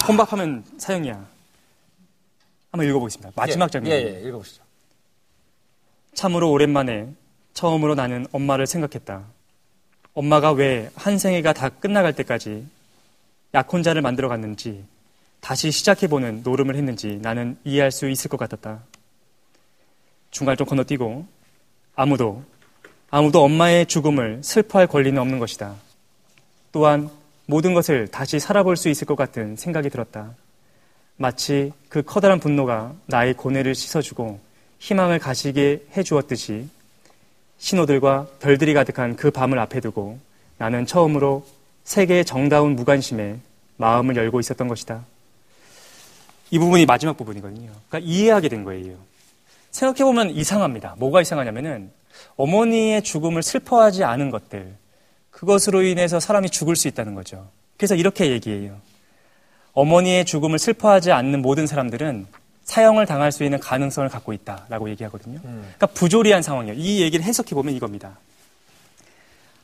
혼밥하면 사형이야. 한번 읽어보겠습니다. 마지막 예, 장면. 예, 예, 읽어보시죠. 참으로 오랜만에 처음으로 나는 엄마를 생각했다. 엄마가 왜 한 생애가 다 끝나갈 때까지 약혼자를 만들어 갔는지 다시 시작해보는 노름을 했는지 나는 이해할 수 있을 것 같았다. 중간을 좀 건너뛰고 아무도 아무도 엄마의 죽음을 슬퍼할 권리는 없는 것이다. 또한 모든 것을 다시 살아볼 수 있을 것 같은 생각이 들었다. 마치 그 커다란 분노가 나의 고뇌를 씻어주고 희망을 가시게 해주었듯이 신호들과 별들이 가득한 그 밤을 앞에 두고 나는 처음으로 세계의 정다운 무관심에 마음을 열고 있었던 것이다. 이 부분이 마지막 부분이거든요. 그러니까 이해하게 된 거예요. 생각해보면 이상합니다. 뭐가 이상하냐면은 어머니의 죽음을 슬퍼하지 않은 것들, 그것으로 인해서 사람이 죽을 수 있다는 거죠. 그래서 이렇게 얘기해요. 어머니의 죽음을 슬퍼하지 않는 모든 사람들은 사형을 당할 수 있는 가능성을 갖고 있다라고 얘기하거든요. 그러니까 부조리한 상황이에요. 이 얘기를 해석해 보면 이겁니다.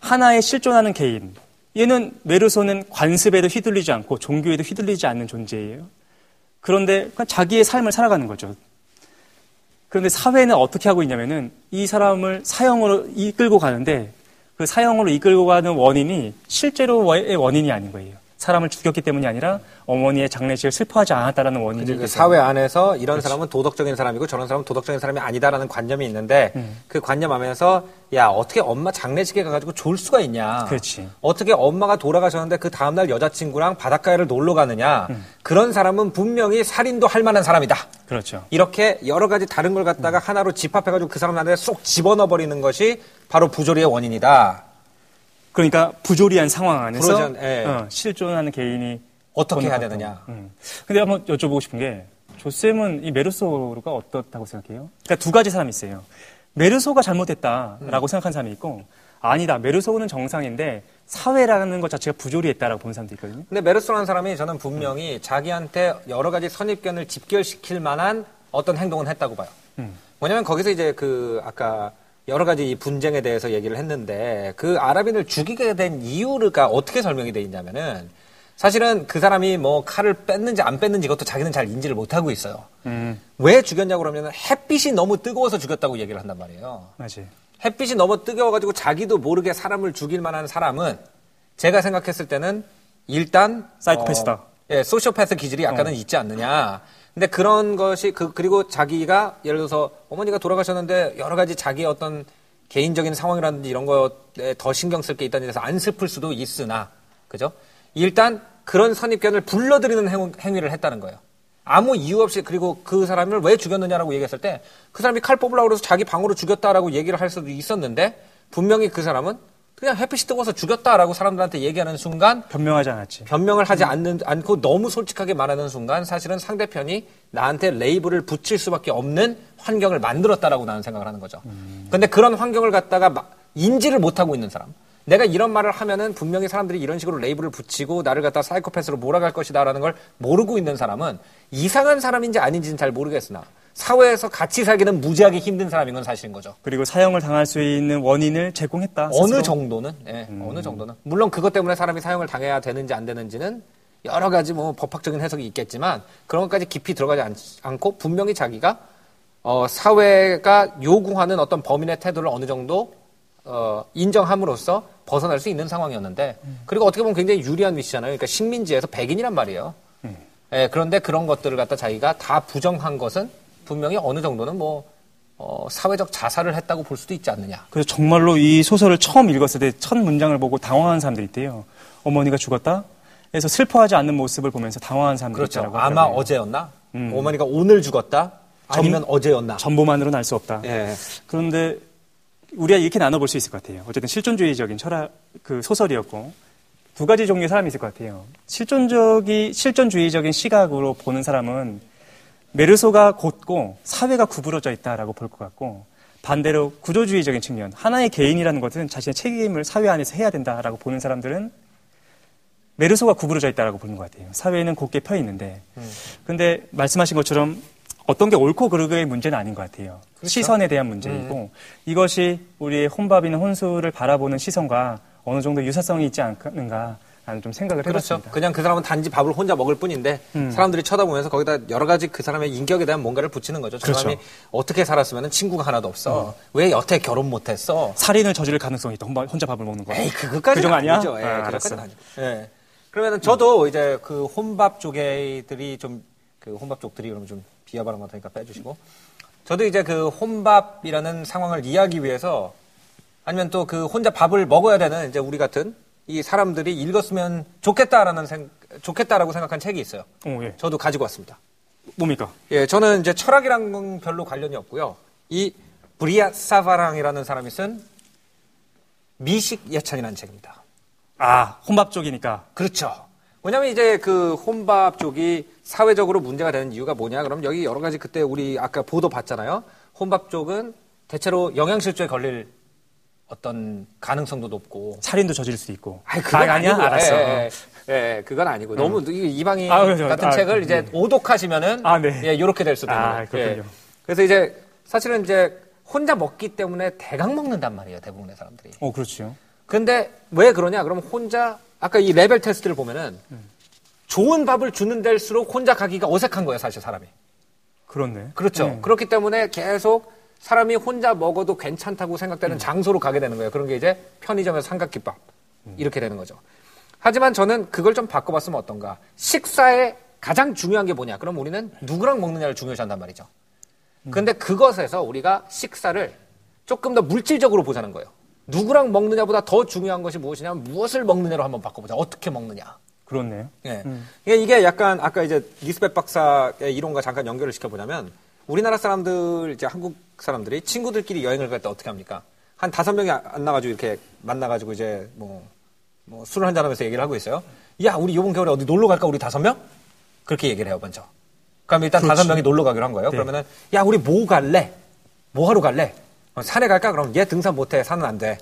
하나의 실존하는 개인, 얘는 메르소는 관습에도 휘둘리지 않고 종교에도 휘둘리지 않는 존재예요. 그런데 그냥 자기의 삶을 살아가는 거죠. 그런데 사회는 어떻게 하고 있냐면은 이 사람을 사형으로 이끌고 가는데 그 사형으로 이끌고 가는 원인이 실제로의 원인이 아닌 거예요. 사람을 죽였기 때문이 아니라 어머니의 장례식을 슬퍼하지 않았다라는 원인이 그 사회 안에서 이런 사람은 도덕적인 사람이고 저런 사람은 도덕적인 사람이 아니다라는 관념이 있는데 음. 그 관념 하면서 야 어떻게 엄마 장례식에 가가지고 졸 수가 있냐 그렇지. 어떻게 엄마가 돌아가셨는데 그 다음날 여자친구랑 바닷가를 놀러 가느냐 음. 그런 사람은 분명히 살인도 할 만한 사람이다 그렇죠. 이렇게 여러 가지 다른 걸 갖다가 음. 하나로 집합해가지고 그 사람 안에 쏙 집어넣어 버리는 것이 바로 부조리의 원인이다 그러니까 부조리한 상황 안에서 부조리한, 예. 어, 실존하는 개인이 어떻게 해야. 되느냐 음. 근데 한번 여쭤보고 싶은 게 조쌤은 이 메르소가 어떻다고 생각해요? 그러니까 두 가지 사람이 있어요. 메르소가 잘못했다라고 생각하는 사람이 있고 아니다 메르소는 정상인데 사회라는 것 자체가 부조리했다라고 보는 사람도 있거든요. 근데 메르소라는 사람이 저는 분명히 자기한테 여러 가지 선입견을 집결시킬 만한 어떤 행동은 했다고 봐요. 음. 뭐냐면 거기서 이제 그 아까 여러 가지 이 분쟁에 대해서 얘기를 했는데 그 아랍인을 죽이게 된 이유가 어떻게 설명이 돼 있냐면은 사실은 그 사람이 뭐 칼을 뺐는지 안 뺐는지 이것도 자기는 잘 인지를 못하고 있어요. 음, 왜 죽였냐고 그러면 햇빛이 너무 뜨거워서 죽였다고 얘기를 한단 말이에요. 맞아요. 햇빛이 너무 뜨거워가지고 자기도 모르게 사람을 죽일 만한 사람은 제가 생각했을 때는 일단 사이코패스다. 어, 예, 소시오패스 기질이 약간은 있지 않느냐. 근데 그런 것이 그 그리고 자기가 예를 들어서 어머니가 돌아가셨는데 여러 가지 자기의 어떤 개인적인 상황이라든지 이런 거에 더 신경 쓸 게 있다는 데서 안 슬플 수도 있으나 그죠? 일단 그런 선입견을 불러들이는 행, 행위를 했다는 거예요. 아무 이유 없이 그리고 그 사람을 왜 죽였느냐라고 얘기했을 때 그 사람이 칼 뽑으려고 그래서 자기 방으로 죽였다라고 얘기를 할 수도 있었는데 분명히 그 사람은 그냥 햇빛이 뜨거워서 죽였다라고 사람들한테 얘기하는 순간 변명하지 않았지. 변명을 하지 않는, 않고 너무 솔직하게 말하는 순간 사실은 상대편이 나한테 레이블을 붙일 수밖에 없는 환경을 만들었다라고 나는 생각을 하는 거죠. 근데 그런 환경을 갖다가 마- 인지를 못하고 있는 사람. 내가 이런 말을 하면은 분명히 사람들이 이런 식으로 레이블을 붙이고 나를 갖다 사이코패스로 몰아갈 것이다라는 걸 모르고 있는 사람은 이상한 사람인지 아닌지는 잘 모르겠으나 사회에서 같이 살기는 무지하게 힘든 사람인 건 사실인 거죠. 그리고 사형을 당할 수 있는 원인을 제공했다. 어느 스스로. 정도는 예, 어느 정도는 물론 그것 때문에 사람이 사형을 당해야 되는지 안 되는지는 여러 가지 뭐 법학적인 해석이 있겠지만 그런 것까지 깊이 들어가지 않, 않고 분명히 자기가 어, 사회가 요구하는 어떤 범인의 태도를 어느 정도 어, 인정함으로써 벗어날 수 있는 상황이었는데 그리고 어떻게 보면 굉장히 유리한 위치잖아요. 그러니까 식민지에서 백인이란 말이에요. 예, 그런데 그런 것들을 갖다 자기가 다 부정한 것은 분명히 어느 정도는 뭐 어, 사회적 자살을 했다고 볼 수도 있지 않느냐. 그래서 정말로 이 소설을 처음 읽었을 때 첫 문장을 보고 당황한 사람들이 있대요. 어머니가 죽었다? 그래서 슬퍼하지 않는 모습을 보면서 당황한 사람들이 그렇죠. 있다고 아마. 어제였나? 음. 어머니가 오늘 죽었다? 아니면 어제였나? 전보만으로는 알 수 없다. 예. 그런데 우리가 이렇게 나눠볼 수 있을 것 같아요. 어쨌든 실존주의적인 철학 그 소설이었고 두 가지 종류의 사람이 있을 것 같아요. 실존적이 실존주의적인 시각으로 보는 사람은 메르소가 곧고 사회가 구부러져 있다라고 볼 것 같고 반대로 구조주의적인 측면 하나의 개인이라는 것은 자신의 책임을 사회 안에서 해야 된다라고 보는 사람들은 메르소가 구부러져 있다라고 보는 것 같아요. 사회는 곧게 펴 있는데 근데 말씀하신 것처럼 어떤 게 옳고 그르고의 문제는 아닌 것 같아요. 시선에 대한 문제이고 이것이 우리의 혼밥이나 혼수를 바라보는 시선과 어느 정도 유사성이 있지 않는가 라는 좀 생각을 그렇죠. 해봤습니다. 그냥 그 사람은 단지 밥을 혼자 먹을 뿐인데 음. 사람들이 쳐다보면서 거기다 여러 가지 그 사람의 인격에 대한 뭔가를 붙이는 거죠. 저 그렇죠. 사람이 어떻게 살았으면 친구가 하나도 없어. 왜 여태 결혼 못했어? 살인을 저지를 가능성이 있다. 혼자- 밥을 먹는 거. 에이 그것까지는 그 정도 아니야? 아니죠. 예, 아, 그것까지는 알았어. 아니죠. 예. 그러면은 저도 이제 그 혼밥 쪽애들이 좀 그 혼밥 쪽들이 그러면 좀 비하 발언 같으니까 빼주시고 저도 이제 그 혼밥이라는 상황을 이해하기 위해서 아니면 또 그 혼자 밥을 먹어야 되는 이제 우리 같은 이 사람들이 읽었으면 좋겠다라는 생 좋겠다라고 생각한 책이 있어요. 어, 예. 저도 가지고 왔습니다. 뭡니까? 예, 저는 이제 철학이랑 건 별로 관련이 없고요. 이 브리아 사바랑이라는 사람이 쓴 미식 예찬이라는 책입니다. 아, 혼밥 쪽이니까. 그렇죠. 왜냐면 이제 그 혼밥 쪽이 사회적으로 문제가 되는 이유가 뭐냐? 그럼 여기 여러 가지 그때 우리 아까 보도 봤잖아요. 혼밥 쪽은 대체로 영양실조에 걸릴 어떤 가능성도 높고. 살인도 저질 수 있고. 아니, 그건 아, 아니야? 아니고. 알았어. 예, 예, 예, 그건 아니고. 너무 이- 이방인 아, 그렇죠. 같은 아, 책을 이제 음. 오독하시면은 아, 네. 예, 요렇게 될 수도 있는 아, 거예요. 그렇군요. 예. 그래서 이제 사실은 이제 혼자 먹기 때문에 대강 먹는단 말이에요. 대부분의 사람들이. 어, 그렇죠. 근데 왜 그러냐? 그럼 혼자 아까 이 레벨 테스트를 보면은 좋은 밥을 주는 데일수록 혼자 가기가 어색한 거예요, 사실 사람이. 그렇네. 그렇죠. 음. 그렇기 때문에 계속 사람이 혼자 먹어도 괜찮다고 생각되는 장소로 가게 되는 거예요. 그런 게 이제 편의점에서 삼각김밥 이렇게 되는 거죠. 하지만 저는 그걸 좀 바꿔봤으면 어떤가? 식사에 가장 중요한 게 뭐냐? 그럼 우리는 누구랑 먹느냐를 중요시한단 말이죠. 근데 그것에서 우리가 식사를 조금 더 물질적으로 보자는 거예요. 누구랑 먹느냐보다 더 중요한 것이 무엇이냐면 무엇을 먹느냐로 한번 바꿔보자. 어떻게 먹느냐. 그렇네요. 예. 음. 이게, 이게 약간 아까 이제 리스벳 박사의 이론과 잠깐 연결을 시켜보자면 우리나라 사람들 이제 한국 사람들이 친구들끼리 여행을 갈 때 어떻게 합니까? 한 다섯 명이 안 나가지고 이렇게 만나가지고 이제 뭐, 뭐 술을 한잔 하면서 얘기를 하고 있어요. 야, 우리 이번 겨울에 어디 놀러 갈까? 우리 다섯 명? 그렇게 얘기를 해요, 먼저. 그럼 일단. 다섯 명이 놀러 가기로 한 거예요. 네. 그러면은 야, 우리 뭐 갈래? 뭐 하러 갈래? 어, 산에 갈까? 그럼 얘 등산 못해. 산은 안 돼.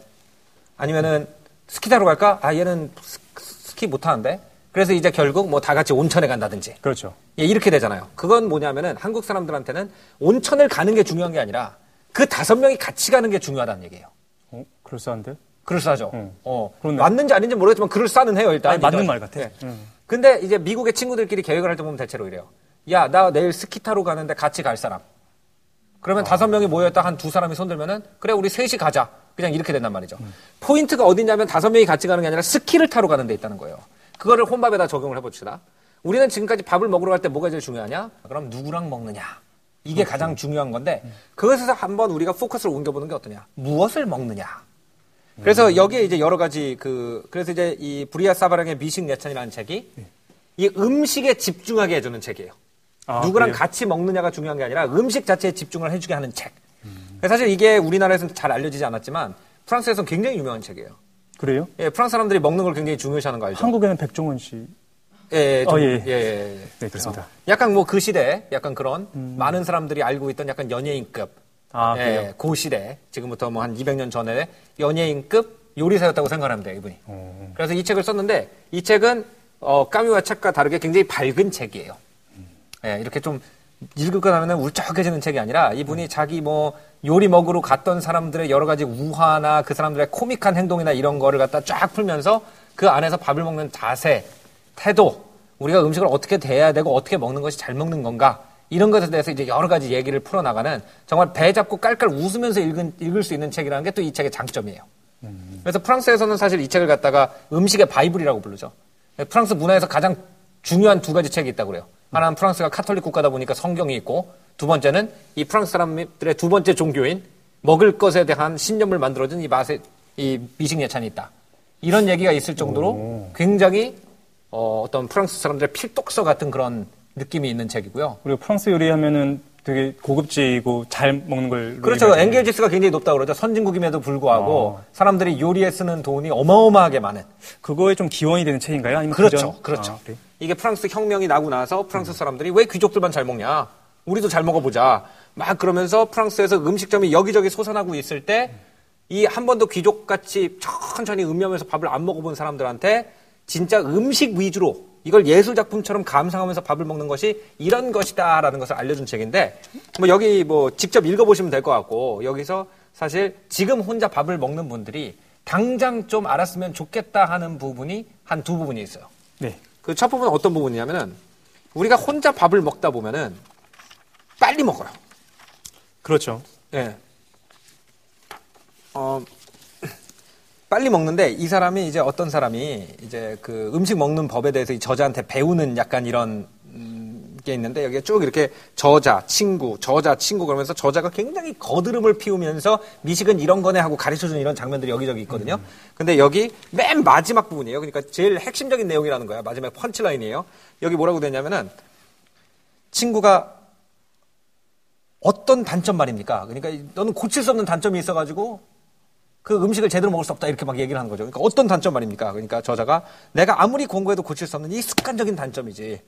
아니면은 스키 타러 갈까? 아, 얘는 스, 스키 못 하는데. 그래서 이제 결국 뭐 다 같이 온천에 간다든지. 그렇죠. 예, 이렇게 되잖아요. 그건 뭐냐면은 한국 사람들한테는 온천을 가는 게 중요한 게 아니라 그 다섯 명이 같이 가는 게 중요하다는 얘기예요. 어, 그럴싸한데? 그럴싸하죠. 음. 어, 그렇네. 맞는지 아닌지 모르겠지만 그럴싸는 해요, 일단. 아니, 맞는. 말 같아. 예. 음. 근데 이제 미국의 친구들끼리 계획을 할 때 보면 대체로 이래요. 야, 나 내일 스키 타러 가는데 같이 갈 사람. 그러면 다섯 명이 모여있다 한 두 사람이 손들면은 그래 우리 셋이 가자. 그냥 이렇게 된단 말이죠. 포인트가 어디냐면 다섯 명이 같이 가는 게 아니라 스키를 타러 가는 데 있다는 거예요. 그거를 혼밥에다 적용을 해봅시다. 우리는 지금까지 밥을 먹으러 갈 때 뭐가 제일 중요하냐? 그럼 누구랑 먹느냐? 이게 가장 중요한 건데 그것에서 한번 우리가 포커스를 옮겨보는 게 어떠냐? 무엇을 먹느냐? 그래서 여기에 이제 여러 가지 그 그래서 이제 이 브리아 사바랑의 미식 예찬이라는 책이 이 음식에 집중하게 해주는 책이에요. 아, 누구랑 그래요? 같이 먹느냐가 중요한 게 아니라 음식 자체에 집중을 해주게 하는 책. 사실 이게 우리나라에서는 잘 알려지지 않았지만 프랑스에서는 굉장히 유명한 책이에요. 그래요? 예, 프랑스 사람들이 먹는 걸 굉장히 중요시하는 거 알죠? 한국에는 백종원 씨. 예, 예, 좀, 어, 예, 예. 예, 예, 예. 네, 그렇습니다. 어, 약간 뭐 그 시대, 약간 그런 많은 사람들이 알고 있던 약간 연예인급. 아, 예, 그래요? 그 시대, 지금부터 뭐 한 200년 전에 연예인급 요리사였다고 돼요, 이분이. 어. 그래서 이 책을 썼는데 이 책은 어, 까뮤와 책과 다르게 굉장히 밝은 책이에요. 예, 이렇게 좀 읽고 나면 울적해지는 책이 아니라 이분이 자기 뭐 요리 먹으러 갔던 사람들의 여러 가지 우화나 그 사람들의 코믹한 행동이나 이런 거를 갖다 쫙 풀면서 그 안에서 밥을 먹는 자세, 태도, 우리가 음식을 어떻게 대해야 되고 어떻게 먹는 것이 잘 먹는 건가 이런 것에 대해서 이제 여러 가지 얘기를 풀어나가는 정말 배 잡고 깔깔 웃으면서 읽은, 읽을 수 있는 책이라는 게 또 이 책의 장점이에요. 그래서 프랑스에서는 사실 이 책을 갖다가 음식의 바이블이라고 부르죠. 프랑스 문화에서 가장 중요한 두 가지 책이 있다고 그래요. 하나는 프랑스가 카톨릭 국가다 보니까 성경이 있고 두 번째는 이 프랑스 사람들의 두 번째 종교인 먹을 것에 대한 신념을 만들어준 이 맛의 이 미식 예찬이 있다. 이런 얘기가 있을 정도로 굉장히 어, 어떤 프랑스 사람들의 필독서 같은 그런 느낌이 있는 책이고요. 그리고 프랑스 요리하면은 되게 고급지고 잘 먹는 걸. 그렇죠. 엔겔지수가 굉장히 높다고 그러죠. 선진국임에도 불구하고 어. 사람들이 요리에 쓰는 돈이 어마어마하게 많은. 그거에 좀 기원이 되는 책인가요? 아니면 그렇죠. 그전? 그렇죠. 아, 그래요? 이게 프랑스 혁명이 나고 나서 프랑스 사람들이 왜 귀족들만 잘 먹냐? 우리도 잘 먹어보자. 막 그러면서 프랑스에서 음식점이 여기저기 솟아나고 있을 때 이 한 번도 귀족같이 천천히 음미하면서 밥을 안 먹어본 사람들한테 진짜 음식 위주로 이걸 예술 작품처럼 감상하면서 밥을 먹는 것이 이런 것이다라는 것을 알려준 책인데 뭐 여기 뭐 직접 읽어보시면 될 것 같고 여기서 사실 지금 혼자 밥을 먹는 분들이 당장 좀 알았으면 좋겠다 하는 부분이 한 두 부분이 있어요. 네. 그 첫 부분은 어떤 부분이냐면은 우리가 혼자 밥을 먹다 보면은 빨리 먹어요. 그렇죠. 예. 어, 빨리 먹는데 이 사람이 이제 어떤 사람이 이제 그 음식 먹는 법에 대해서 이 저자한테 배우는 약간 이런 음, 게 있는데 여기에 쭉 이렇게 저자, 친구, 저자, 친구 그러면서 저자가 굉장히 거드름을 피우면서 미식은 이런 거네 하고 가르쳐주는 이런 장면들이 여기저기 있거든요. 근데 여기 맨 마지막 부분이에요. 그러니까 제일 핵심적인 내용이라는 거야. 마지막 펀치라인이에요. 여기 뭐라고 되냐면은 친구가 어떤 단점 말입니까? 그러니까 너는 고칠 수 없는 단점이 있어가지고 그 음식을 제대로 먹을 수 없다 이렇게 막 얘기를 하는 거죠. 그러니까 어떤 단점 말입니까? 그러니까 저자가 내가 아무리 공부해도 고칠 수 없는 이 습관적인 단점이지.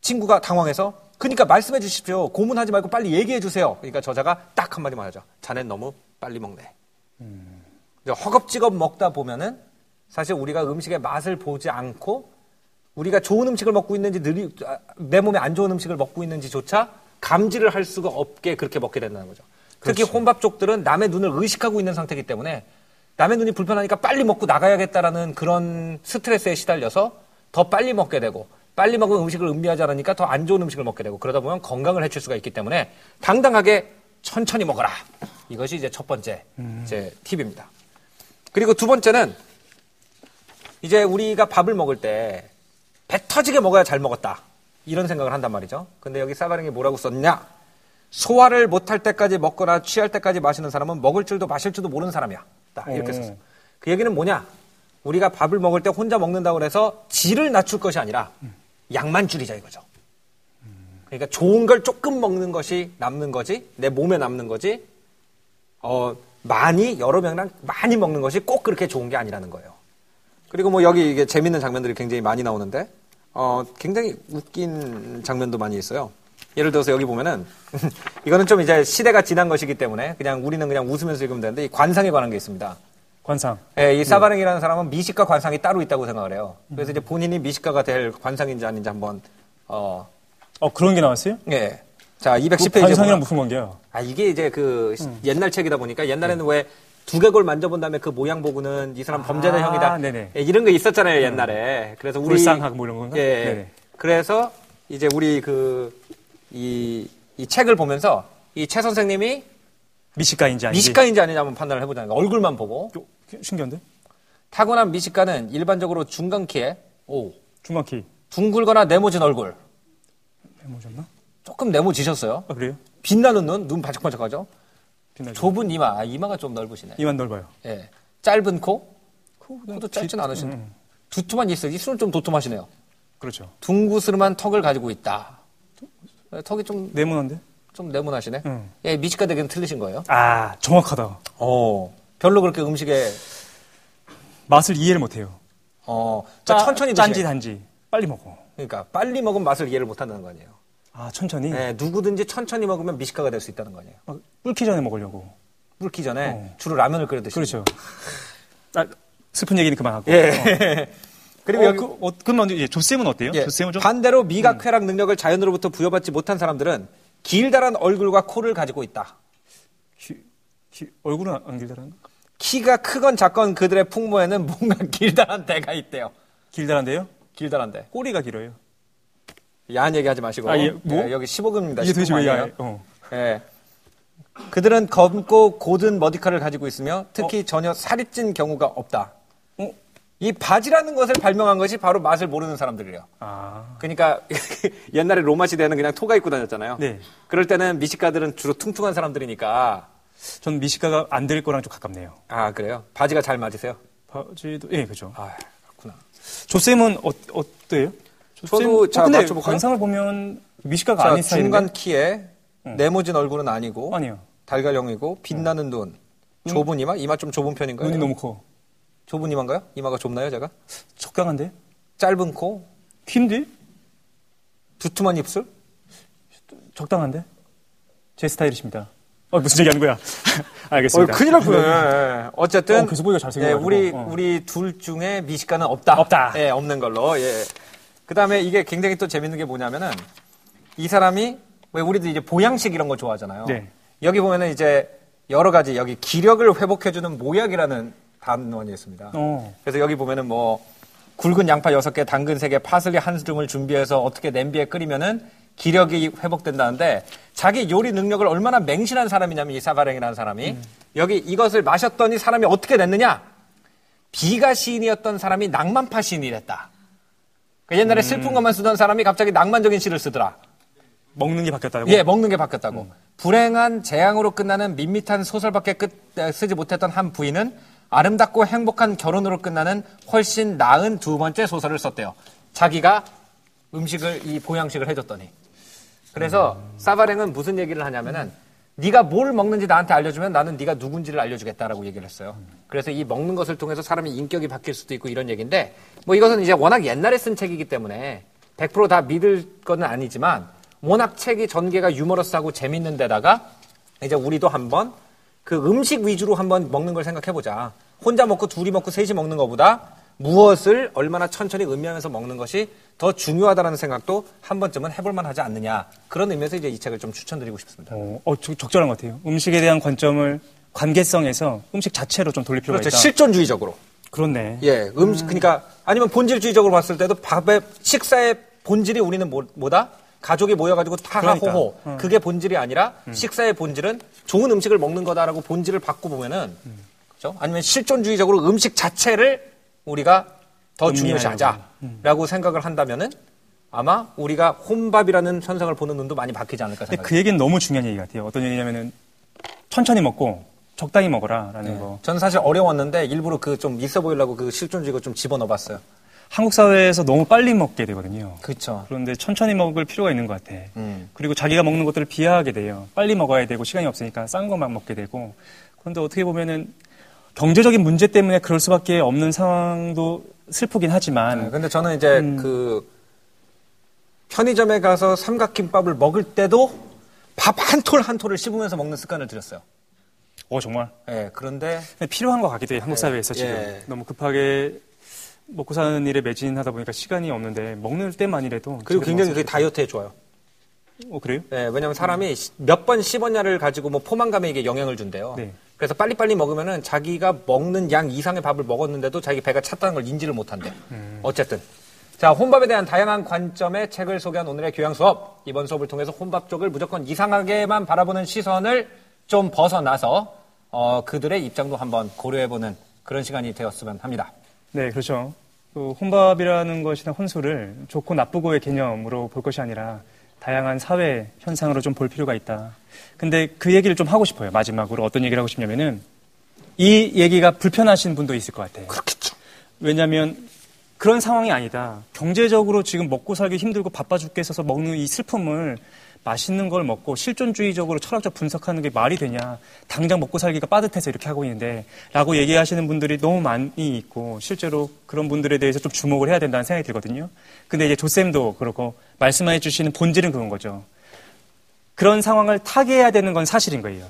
친구가 당황해서 그러니까 말씀해 주십시오. 고문하지 말고 빨리 얘기해 주세요. 그러니까 저자가 딱 한마디만 하죠. 자넨 너무 빨리 먹네. 이제 허겁지겁 먹다 보면은 사실 우리가 음식의 맛을 보지 않고 우리가 좋은 음식을 먹고 있는지 느리, 아, 내 몸에 안 좋은 음식을 먹고 있는지조차 감지를 할 수가 없게 그렇게 먹게 된다는 거죠. 특히 혼밥족들은 남의 눈을 의식하고 있는 상태이기 때문에 남의 눈이 불편하니까 빨리 먹고 나가야겠다라는 그런 스트레스에 시달려서 더 빨리 먹게 되고 빨리 먹은 음식을 음미하지 않으니까 더 안 좋은 음식을 먹게 되고 그러다 보면 건강을 해칠 수가 있기 때문에 당당하게 천천히 먹어라. 이것이 이제 첫 번째 제 팁입니다. 그리고 두 번째는 이제 우리가 밥을 먹을 때 배 터지게 먹어야 잘 먹었다. 이런 생각을 한단 말이죠. 근데 여기 사바랭이 뭐라고 썼냐? 소화를 못할 때까지 먹거나 취할 때까지 마시는 사람은 먹을 줄도 마실 줄도 모르는 사람이야. 딱 이렇게 오. 썼어. 그 얘기는 뭐냐? 우리가 밥을 먹을 때 혼자 먹는다고 해서 질을 낮출 것이 아니라 양만 줄이자 이거죠. 그러니까 좋은 걸 조금 먹는 것이 남는 거지, 내 몸에 남는 거지, 어, 많이, 여러 명이랑 많이 먹는 것이 꼭 그렇게 좋은 게 아니라는 거예요. 그리고 뭐 여기 이게 재밌는 장면들이 굉장히 많이 나오는데, 어, 굉장히 웃긴 장면도 많이 있어요. 예를 들어서 여기 보면은, 이거는 좀 이제 시대가 지난 것이기 때문에 그냥 우리는 그냥 웃으면서 읽으면 되는데, 이 관상에 관한 게 있습니다. 관상. 예, 이 사바릉이라는 사람은 미식가 관상이 따로 있다고 생각을 해요. 그래서 이제 본인이 미식가가 될 관상인지 아닌지 한번, 어, 어, 그런 게 나왔어요? 예. 자, 210페이지. 그 관상이랑 무슨 관계야? 아, 이게 이제 그 시- 옛날 책이다 보니까 옛날에는 왜 두개골 만져본 다음에 그 모양 보고는 이 사람 범죄자 아, 형이다. 네네. 예, 이런 거 있었잖아요, 옛날에. 그래서 우리. 불쌍하고 뭐 이런 건가? 예. 네네. 그래서 이제 우리 그, 이, 이 책을 보면서 이 최 선생님이 미식가인지 아닌지. 미식가인지 아니냐 한번 판단을 해보자는. 얼굴만 보고. 요, 신기한데? 타고난 미식가는 일반적으로 중간 키에 오, 중간 키. 둥글거나 네모진 얼굴. 해모졌나? 조금 네모지셨어요. 아, 그래요? 빛나는 눈, 눈 바짝바짝하죠. 빛나죠. 좁은 이마, 아, 이마가 좀 넓으시네. 이만 넓어요. 예. 짧은 코, 코도 코도 짧진 않으신데. 음, 두툼한 입술, 입술은 좀 도톰하시네요. 그렇죠. 둥구스름한 턱을 가지고 있다. 예, 턱이 좀, 네모난데? 좀 네모나시네. 응. 예, 미식가 되기는 틀리신 거예요. 아, 정확하다. 어. 별로 그렇게 음식에, 맛을 이해를 못해요. 어, 짜, 그러니까 천천히 짠지. 단지. 빨리 먹어. 그러니까 빨리 먹은 맛을 이해를 못 한다는 거 아니에요. 아, 천천히. 예, 누구든지 천천히 먹으면 미식가가 될 수 있다는 거 아니에요. 막 끓기 전에 먹으려고. 끓기 전에 어. 주로 라면을 끓여 드시죠. 그렇죠. 아, 슬픈 얘기는 그만하고. 예. 그리고 어, 여기 그, 어, 그럼 예, 조쌤은 어때요? 예, 조쌤은 좀 반대로 미각 쾌락 능력을 자연으로부터 부여받지 못한 사람들은 길다란 얼굴과 코를 가지고 있다. 기- 기- 얼굴은 안- 안 길다란 키가 크건 작건 그들의 풍모에는 뭔가 길다란 데가 있대요. 길다란데요? 길다란 데. 꼬리가 길어요. 야한 얘기 하지 마시고. 아, 예, 뭐? 예, 여기 15금입니다. 이게 도대체 왜 야해? 어. 예. 그들은 검고 고든 머리카락을 가지고 있으며 특히 전혀 살이 찐 경우가 없다. 어? 이 바지라는 것을 발명한 것이 바로 맛을 모르는 사람들이에요. 아. 그러니까 옛날에 로마 시대에는 그냥 토가 입고 다녔잖아요. 네. 그럴 때는 미식가들은 주로 퉁퉁한 사람들이니까 전 미식가가 안 될 거랑 좀 가깝네요. 아 그래요? 바지가 잘 맞으세요? 바지도, 예, 그죠. 아 그렇구나. 조쌤은 어, 어때요? 저도 자, 근데 맞춰볼까요? 관상을 보면 미식가가 자 아닌 스타일인데? 중간 키에 네모진 얼굴은 아니고 아니요. 달걀형이고 빛나는 눈, 좁은 이마, 이마 좀 좁은 편인가요? 눈이 너무 커. 좁은 이마인가요? 이마가 좁나요, 제가? 적당한데? 짧은 코, 퀸데? 두툼한 입술? 적당한데? 제 스타일이십니다. 어, 무슨 얘기 하는 거야? 어, 알겠습니다. 큰일 날 뻔해. 어쨌든 어, 계속 보니까 잘생겨가지고. 예, 우리 어. 우리 둘 중에 미식가는 없다. 없다. 예, 없는 걸로. 예. 그 다음에 이게 굉장히 또 재밌는 게 뭐냐면은 이 사람이 왜 우리도 이제 보양식 이런 거 좋아하잖아요. 네. 여기 보면은 이제 여러 가지 여기 기력을 회복해주는 모약이라는 단원이었습니다. 어. 그래서 여기 보면은 뭐 굵은 양파 6개, 당근 3개, 파슬리 한 스름을 준비해서 어떻게 냄비에 끓이면은 기력이 회복된다는데 자기 요리 능력을 얼마나 맹신한 사람이냐면 이 사바랭이라는 사람이 여기 이것을 마셨더니 사람이 어떻게 됐느냐? 비가 시인이었던 사람이 낭만파 시인이 됐다. 그 옛날에 슬픈 것만 쓰던 사람이 갑자기 낭만적인 시를 쓰더라. 먹는 게 바뀌었다고? 예, 먹는 게 바뀌었다고. 불행한 재앙으로 끝나는 밋밋한 소설밖에 끝, 에, 쓰지 못했던 한 부인은 아름답고 행복한 결혼으로 끝나는 훨씬 나은 두 번째 소설을 썼대요. 자기가 음식을 이 보양식을 해줬더니. 그래서 사바랭은 무슨 얘기를 하냐면은 네가 뭘 먹는지 나한테 알려주면 나는 네가 누군지를 알려주겠다라고 얘기를 했어요. 그래서 이 먹는 것을 통해서 사람의 인격이 바뀔 수도 있고 이런 얘기인데 뭐 이것은 이제 워낙 옛날에 쓴 책이기 때문에 100%다 믿을 건 아니지만 워낙 책이 전개가 유머러스하고 재밌는 데다가 이제 우리도 한번 그 음식 위주로 한번 먹는 걸 생각해 보자. 혼자 먹고 둘이 먹고 셋이 먹는 것보다 무엇을 얼마나 천천히 음미하면서 먹는 것이 더 중요하다는 생각도 한 번쯤은 해볼 만하지 않느냐. 그런 의미에서 이제 이 책을 좀 추천드리고 싶습니다. 어, 어, 적- 적절한 것 같아요. 음식에 대한 관점을 관계성에서 음식 자체로 좀 돌릴 필요가 그렇죠. 있다. 실존주의적으로. 그렇네. 예, 음식, 그러니까 아니면 본질주의적으로 봤을 때도 밥의 식사의 본질이 우리는 뭐, 뭐다? 가족이 모여가지고 타하호호. 그러니까, 어. 그게 본질이 아니라 식사의 본질은 좋은 음식을 먹는 거다라고 본질을 바꿔 보면은 그죠? 아니면 실존주의적으로 음식 자체를 우리가 더 중요시하자라고 생각을 한다면은 아마 우리가 혼밥이라는 현상을 보는 눈도 많이 바뀌지 않을까 생각합니다. 그 얘기는 너무 중요한 얘기 같아요. 어떤 얘기냐면은 천천히 먹고 적당히 먹어라라는 거. 저는 사실 어려웠는데 일부러 그 좀 있어 보이려고 그 실존주의가 좀 집어넣어봤어요. 한국 사회에서 너무 빨리 먹게 되거든요. 그렇죠. 그런데 천천히 먹을 필요가 있는 것 같아. 음. 그리고 자기가 먹는 것들을 비하하게 돼요. 빨리 먹어야 되고 시간이 없으니까 싼 것만 먹게 되고. 그런데 어떻게 보면은 경제적인 문제 때문에 그럴 수밖에 없는 상황도 슬프긴 하지만 네, 근데 저는 이제 음. 그 편의점에 가서 삼각김밥을 먹을 때도 밥 한 톨 한 톨을 씹으면서 먹는 습관을 들였어요. 어 정말 예, 그런데 근데 필요한 것 같기도 해요. 한국 사회에서 지금 예. 너무 급하게 먹고 사는 일에 매진하다 보니까 시간이 없는데 먹는 때만이라도 그리고 굉장히 그게 다이어트에 좋아요. 어 그래요? 예, 왜냐하면 사람이 몇번 씹었냐를 가지고 뭐 포만감에 이게 영향을 준대요. 네. 그래서 빨리빨리 먹으면은 자기가 먹는 양 이상의 밥을 먹었는데도 자기 배가 찼다는 걸 인지를 못한대. 음. 어쨌든. 자, 혼밥에 대한 다양한 관점의 책을 소개한 오늘의 교양 수업. 이번 수업을 통해서 혼밥 쪽을 무조건 이상하게만 바라보는 시선을 좀 벗어나서 어, 그들의 입장도 한번 고려해보는 그런 시간이 되었으면 합니다. 네, 그렇죠. 그 혼밥이라는 것이나 혼술을 좋고 나쁘고의 개념으로 볼 것이 아니라 다양한 사회 현상으로 좀 볼 필요가 있다. 근데 그 얘기를 좀 하고 싶어요. 마지막으로 어떤 얘기를 하고 싶냐면은 이 얘기가 불편하신 분도 있을 것 같아요. 그렇겠죠. 왜냐하면 그런 상황이 아니다. 경제적으로 지금 먹고 살기 힘들고 바빠 죽겠어서 먹는 이 슬픔을 맛있는 걸 먹고 실존주의적으로 철학적 분석하는 게 말이 되냐. 당장 먹고 살기가 빠듯해서 이렇게 하고 있는데 라고 얘기하시는 분들이 너무 많이 있고 실제로 그런 분들에 대해서 좀 주목을 해야 된다는 생각이 들거든요. 근데 이제 조쌤도 그렇고 말씀해 주시는 본질은 그런 거죠. 그런 상황을 타개해야 되는 건 사실인 거예요.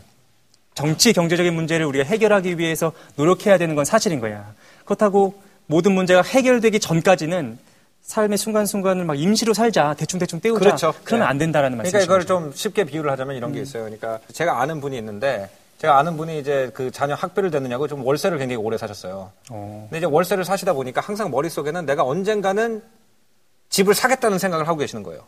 정치 경제적인 문제를 우리가 해결하기 위해서 노력해야 되는 건 사실인 거야. 그렇다고 모든 문제가 해결되기 전까지는 삶의 순간순간을 막 임시로 살자, 대충대충 때우자. 그렇죠. 그러면 네. 안 된다라는 그러니까 말씀이죠. 이걸 좀 쉽게 비유를 하자면 이런 게 있어요. 그러니까 제가 아는 분이 있는데 제가 아는 분이 이제 그 자녀 학비를 대느냐고 좀 월세를 굉장히 오래 사셨어요. 어, 근데 이제 월세를 사시다 보니까 항상 머릿속에는 내가 언젠가는 집을 사겠다는 생각을 하고 계시는 거예요.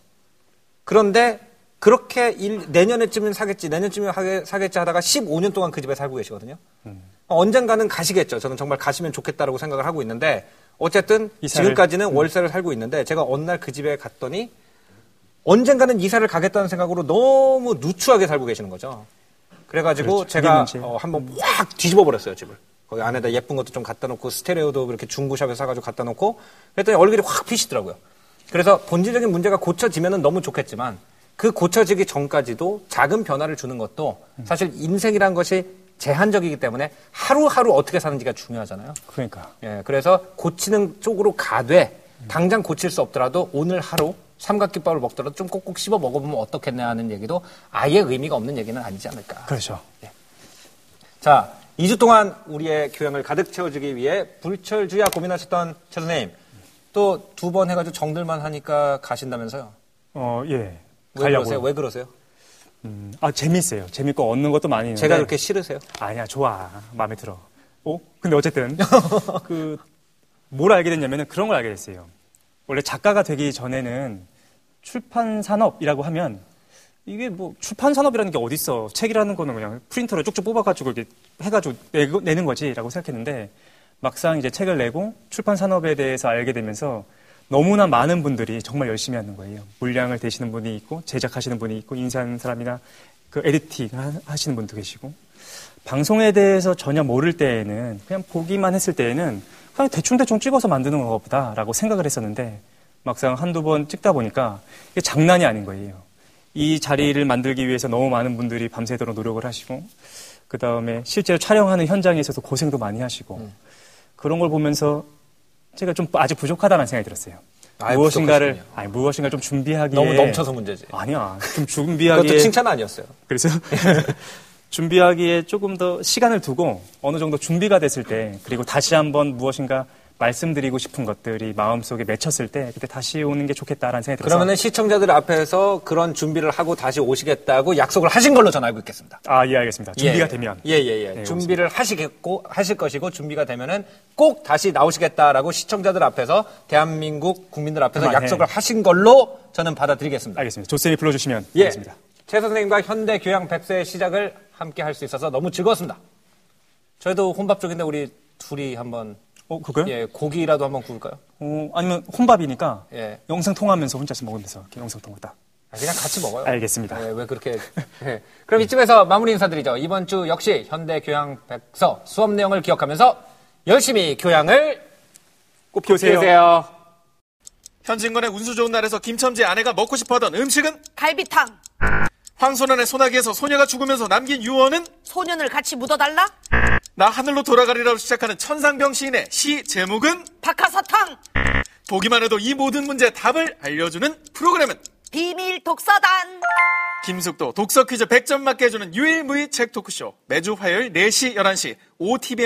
그런데 그렇게 일, 내년에쯤은 사겠지, 내년쯤에 하게- 사겠지 하다가 15년 동안 그 집에 살고 계시거든요. 어, 언젠가는 가시겠죠. 저는 정말 가시면 좋겠다라고 생각을 하고 있는데 어쨌든 이사를- 지금까지는 월세를 살고 있는데 제가 어느 날 그 집에 갔더니 언젠가는 이사를 가겠다는 생각으로 너무 누추하게 살고 계시는 거죠. 그래가지고 그렇죠. 제가. 어, 한번 확 뒤집어 버렸어요 집을. 거기 안에다 예쁜 것도 좀 갖다 놓고 스테레오도 그렇게 중고샵에 사가지고 갖다 놓고 그랬더니 얼굴이 확 피시더라고요. 그래서 본질적인 문제가 고쳐지면은 너무 좋겠지만 그 고쳐지기 전까지도 작은 변화를 주는 것도 사실 인생이란 것이 제한적이기 때문에 하루하루 어떻게 사는지가 중요하잖아요. 그러니까. 예, 그래서 고치는 쪽으로 가되 당장 고칠 수 없더라도 오늘 하루 삼각김밥을 먹더라도 좀 꼭꼭 씹어 먹어보면 어떻겠냐 하는 얘기도 아예 의미가 없는 얘기는 아니지 않을까. 그렇죠. 자, 2주 동안 우리의 교양을 가득 채워주기 위해 불철주야 고민하셨던 최 선생님 또 두 번 해가지고 정들만 하니까 가신다면서요? 어, 예. 왜 가려고요. 그러세요? 왜 그러세요? 음, 아, 재밌어요. 재밌고 얻는 것도 많이 있는데. 제가 그렇게 싫으세요? 아니야, 좋아. 마음에 들어. 어? 근데 어쨌든 그 뭘 알게 됐냐면은 그런 걸 알게 됐어요. 원래 작가가 되기 전에는 출판 산업이라고 하면 이게 뭐 출판 산업이라는 게 어디 있어? 책이라는 거는 그냥 프린터로 쭉쭉 뽑아가지고 이렇게 해가지고 내고, 내는 거지라고 생각했는데 막상 이제 책을 내고 출판 산업에 대해서 알게 되면서 너무나 많은 분들이 정말 열심히 하는 거예요. 물량을 대시는 분이 있고 제작하시는 분이 있고 인사하는 사람이나 그 에디팅 하- 하시는 분도 계시고 방송에 대해서 전혀 모를 때에는 그냥 보기만 했을 때에는 그냥 대충대충 찍어서 만드는 것보다라고 생각을 했었는데 막상 한두 번 찍다 보니까 이게 장난이 아닌 거예요. 이 자리를 만들기 위해서 너무 많은 분들이 밤새도록 노력을 하시고 그 다음에 실제로 촬영하는 현장에서도 고생도 많이 하시고 그런 걸 보면서 제가 좀 아직 부족하다는 생각이 들었어요. 아예 무엇인가를 부족하시군요. 아니 무엇인가를 좀 준비하기에 너무 넘쳐서 문제지. 아니야 좀 그것도 준비하기에 칭찬 아니었어요. 그래서 준비하기에 조금 더 시간을 두고 어느 정도 준비가 됐을 때 그리고 다시 한번 무엇인가 말씀드리고 싶은 것들이 마음속에 맺혔을 때 그때 다시 오는 게 좋겠다라는 생각이 들어서 그러면은 시청자들 앞에서 그런 준비를 하고 다시 오시겠다고 약속을 하신 걸로 저는 알고 있겠습니다. 아, 예, 알겠습니다. 준비가 예. 되면 예, 예, 예. 네, 준비를 하시겠고, 하실 것이고, 준비가 되면은 꼭 다시 나오시겠다라고 시청자들 앞에서, 대한민국 국민들 앞에서 그만해. 약속을 하신 걸로 저는 받아들이겠습니다. 알겠습니다. 조쌤이 불러 주시면 예. 알겠습니다. 최 선생님과 현대 교양 100세의 시작을 함께 할 수 있어서 너무 즐거웠습니다. 저희도 혼밥 쪽인데 우리 둘이 한번, 어, 그거요? 예, 고기라도 한번 구울까요? 어, 아니면 혼밥이니까 예. 영상 통화하면서 혼자서 먹으면서 이렇게 영상 통화 딱. 아, 그냥 같이 먹어요. 알겠습니다. 예, 왜 그렇게. 예. 그럼 이쯤에서 마무리 인사드리죠. 이번 주 역시 현대 교양 백서 수업 내용을 기억하면서 열심히 교양을 꼭 피우세요. 세요 현진건의 운수 좋은 날에서 김첨지의 아내가 먹고 싶어 하던 음식은 갈비탕. 황소년의 소나기에서 소녀가 죽으면서 남긴 유언은 소년을 같이 묻어달라. 나 하늘로 돌아가리라로 시작하는 천상병 시인의 시 제목은 박하사탕. 보기만 해도 이 모든 문제의 답을 알려주는 프로그램은 비밀 독서단. 김숙도 독서 퀴즈 100점 맞게 해주는 유일무이 책 토크쇼 매주 화요일 4시 11시 OTV